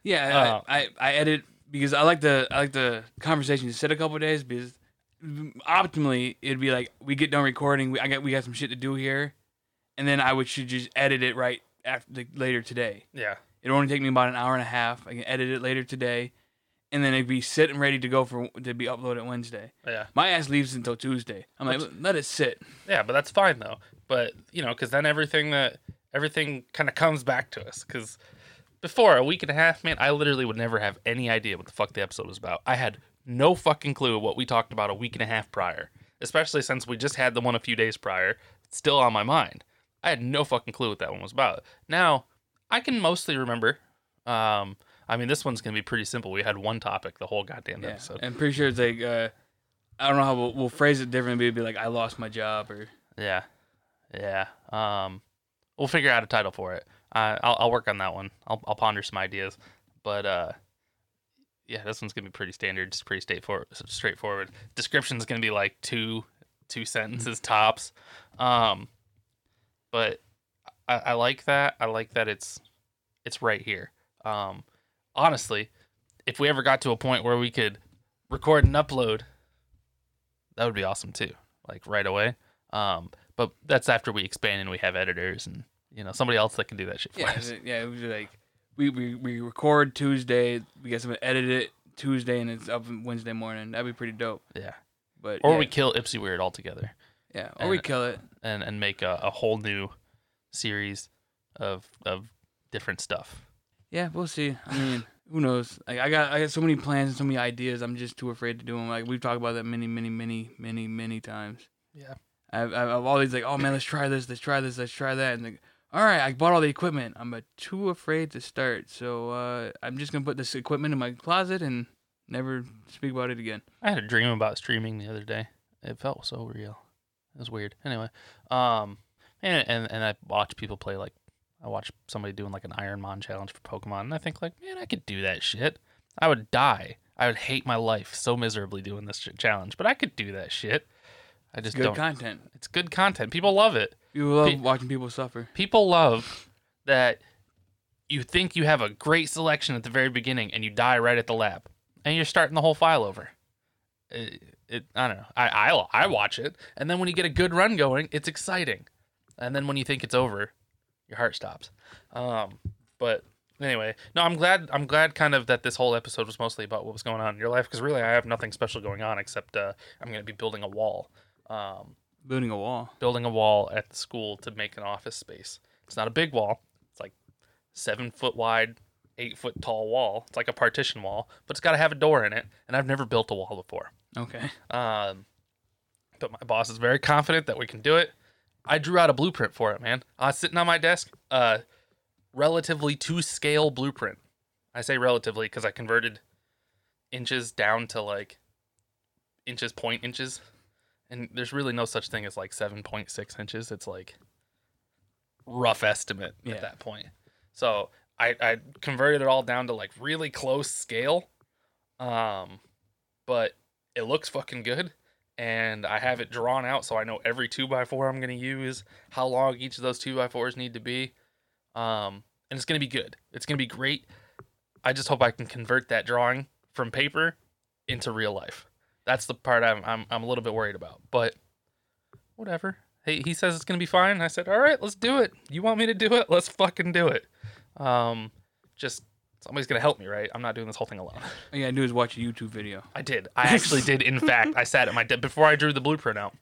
Yeah, Uh, I, I I edit because I like the I like the conversation to sit a couple days because optimally it'd be like we get done recording, we I got we got some shit to do here, and then I would should just edit it right after like, later today. Yeah. It'd only take me about an hour and a half. I can edit it later today, and then it'd be sit and ready to go for to be uploaded Wednesday. Yeah. My ass leaves until Tuesday. I'm like, let it sit. Yeah, but that's fine though. But you know, because then everything that everything kind of comes back to us. Because before a week and a half, man, I literally would never have any idea what the fuck the episode was about. I had no fucking clue what we talked about a week and a half prior. Especially since we just had the one a few days prior, it's still on my mind. I had no fucking clue what that one was about. Now I can mostly remember. Um, I mean, this one's gonna be pretty simple. We had one topic the whole goddamn Yeah, episode. I'm pretty sure it's like uh, I don't know how we'll, we'll phrase it differently. It'd be like I lost my job or Yeah, yeah. Um, we'll figure out a title for it. I I'll, I'll work on that one. I'll I'll ponder some ideas. But uh, yeah, this one's gonna be pretty standard. It's pretty straightforward. Straightforward. Description's gonna be like two two sentences tops. Um, but I, I like that. I like that it's it's right here. Um, honestly, if we ever got to a point where we could record and upload, that would be awesome too. Like right away. Um, but that's after we expand and we have editors and you know somebody else that can do that shit for Yeah, us. yeah. It was like we, we we record Tuesday, we get someone to edit it Tuesday, and it's up Wednesday morning. That'd be pretty dope. Yeah. But Or yeah, we kill Ipsy Weird altogether yeah, or we kill it. and and make a, a whole new series of of different stuff. Yeah, we'll see. I mean, who knows? Like I got I got so many plans and so many ideas. I'm just too afraid to do them. Like we've talked about that many, many, many, many, many times. Yeah. I've, I've always like, oh man, let's try this, let's try this, let's try that, and like, all right, I bought all the equipment. I'm uh, too afraid to start, so uh, I'm just gonna put this equipment in my closet and never speak about it again. I had a dream about streaming the other day. It felt so real. It was weird. Anyway, um, and and, and I watch people play like I watch somebody doing like an Ironmon challenge for Pokemon, and I think like, man, I could do that shit. I would die. I would hate my life so miserably doing this challenge, but I could do that shit. I just Good don't. content. it's good content. People love it. You love Pe- watching people suffer. People love that you think you have a great selection at the very beginning and you die right at the lab and you're starting the whole file over. It, it I don't know. I, I I watch it and then when you get a good run going, it's exciting. And then when you think it's over, your heart stops. Um, but anyway, no, I'm glad. I'm glad kind of that this whole episode was mostly about what was going on in your life because really I have nothing special going on except uh, I'm going to be building a wall. Um, Building a wall. building a wall at the school to make an office space. It's not a big wall. It's like seven foot wide, eight foot tall wall. It's like a partition wall, but it's got to have a door in it. And I've never built a wall before. Okay. Um, but my boss is very confident that we can do it. I drew out a blueprint for it, man. Uh, sitting on my desk, uh, relatively to scale blueprint. I say relatively because I converted inches down to like inches, point inches. And there's really no such thing as like 7.6 inches. It's like rough estimate Yeah. at that point. So I, I converted it all down to like really close scale. Um, but it looks fucking good and I have it drawn out so I know every two by four I'm gonna use, how long each of those two by fours need to be. Um, and it's gonna be good. It's gonna be great. I just hope I can convert that drawing from paper into real life. That's the part I'm I'm, I'm a little bit worried about. But whatever. Hey, he says it's gonna be fine. I said, all right, let's do it. You want me to do it? Let's fucking do it. Um, just somebody's gonna help me, right? I'm not doing this whole thing alone. All you gotta do is watch a YouTube video. I did. I actually did. In fact, I sat at my desk before I drew the blueprint out.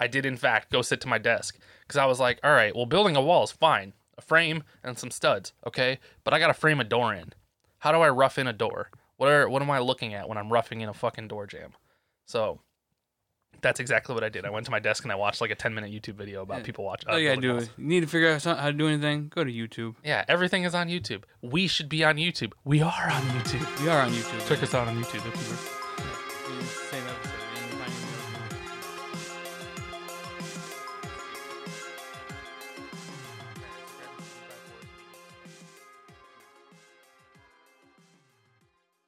I did, in fact, go sit to my desk because I was like, all right, well, building a wall is fine, a frame and some studs, okay, but I got to frame a door in. How do I rough in a door? What are what am I looking at when I'm roughing in a fucking door jamb? So that's exactly what I did. I went to my desk and I watched like a 10 minute YouTube video about Yeah. people watching. All you gotta do is you need to figure out how to do anything. Go to YouTube. Yeah, everything is on YouTube. We should be on YouTube. We are on YouTube. We are on YouTube. Check us out on YouTube if you were. Say that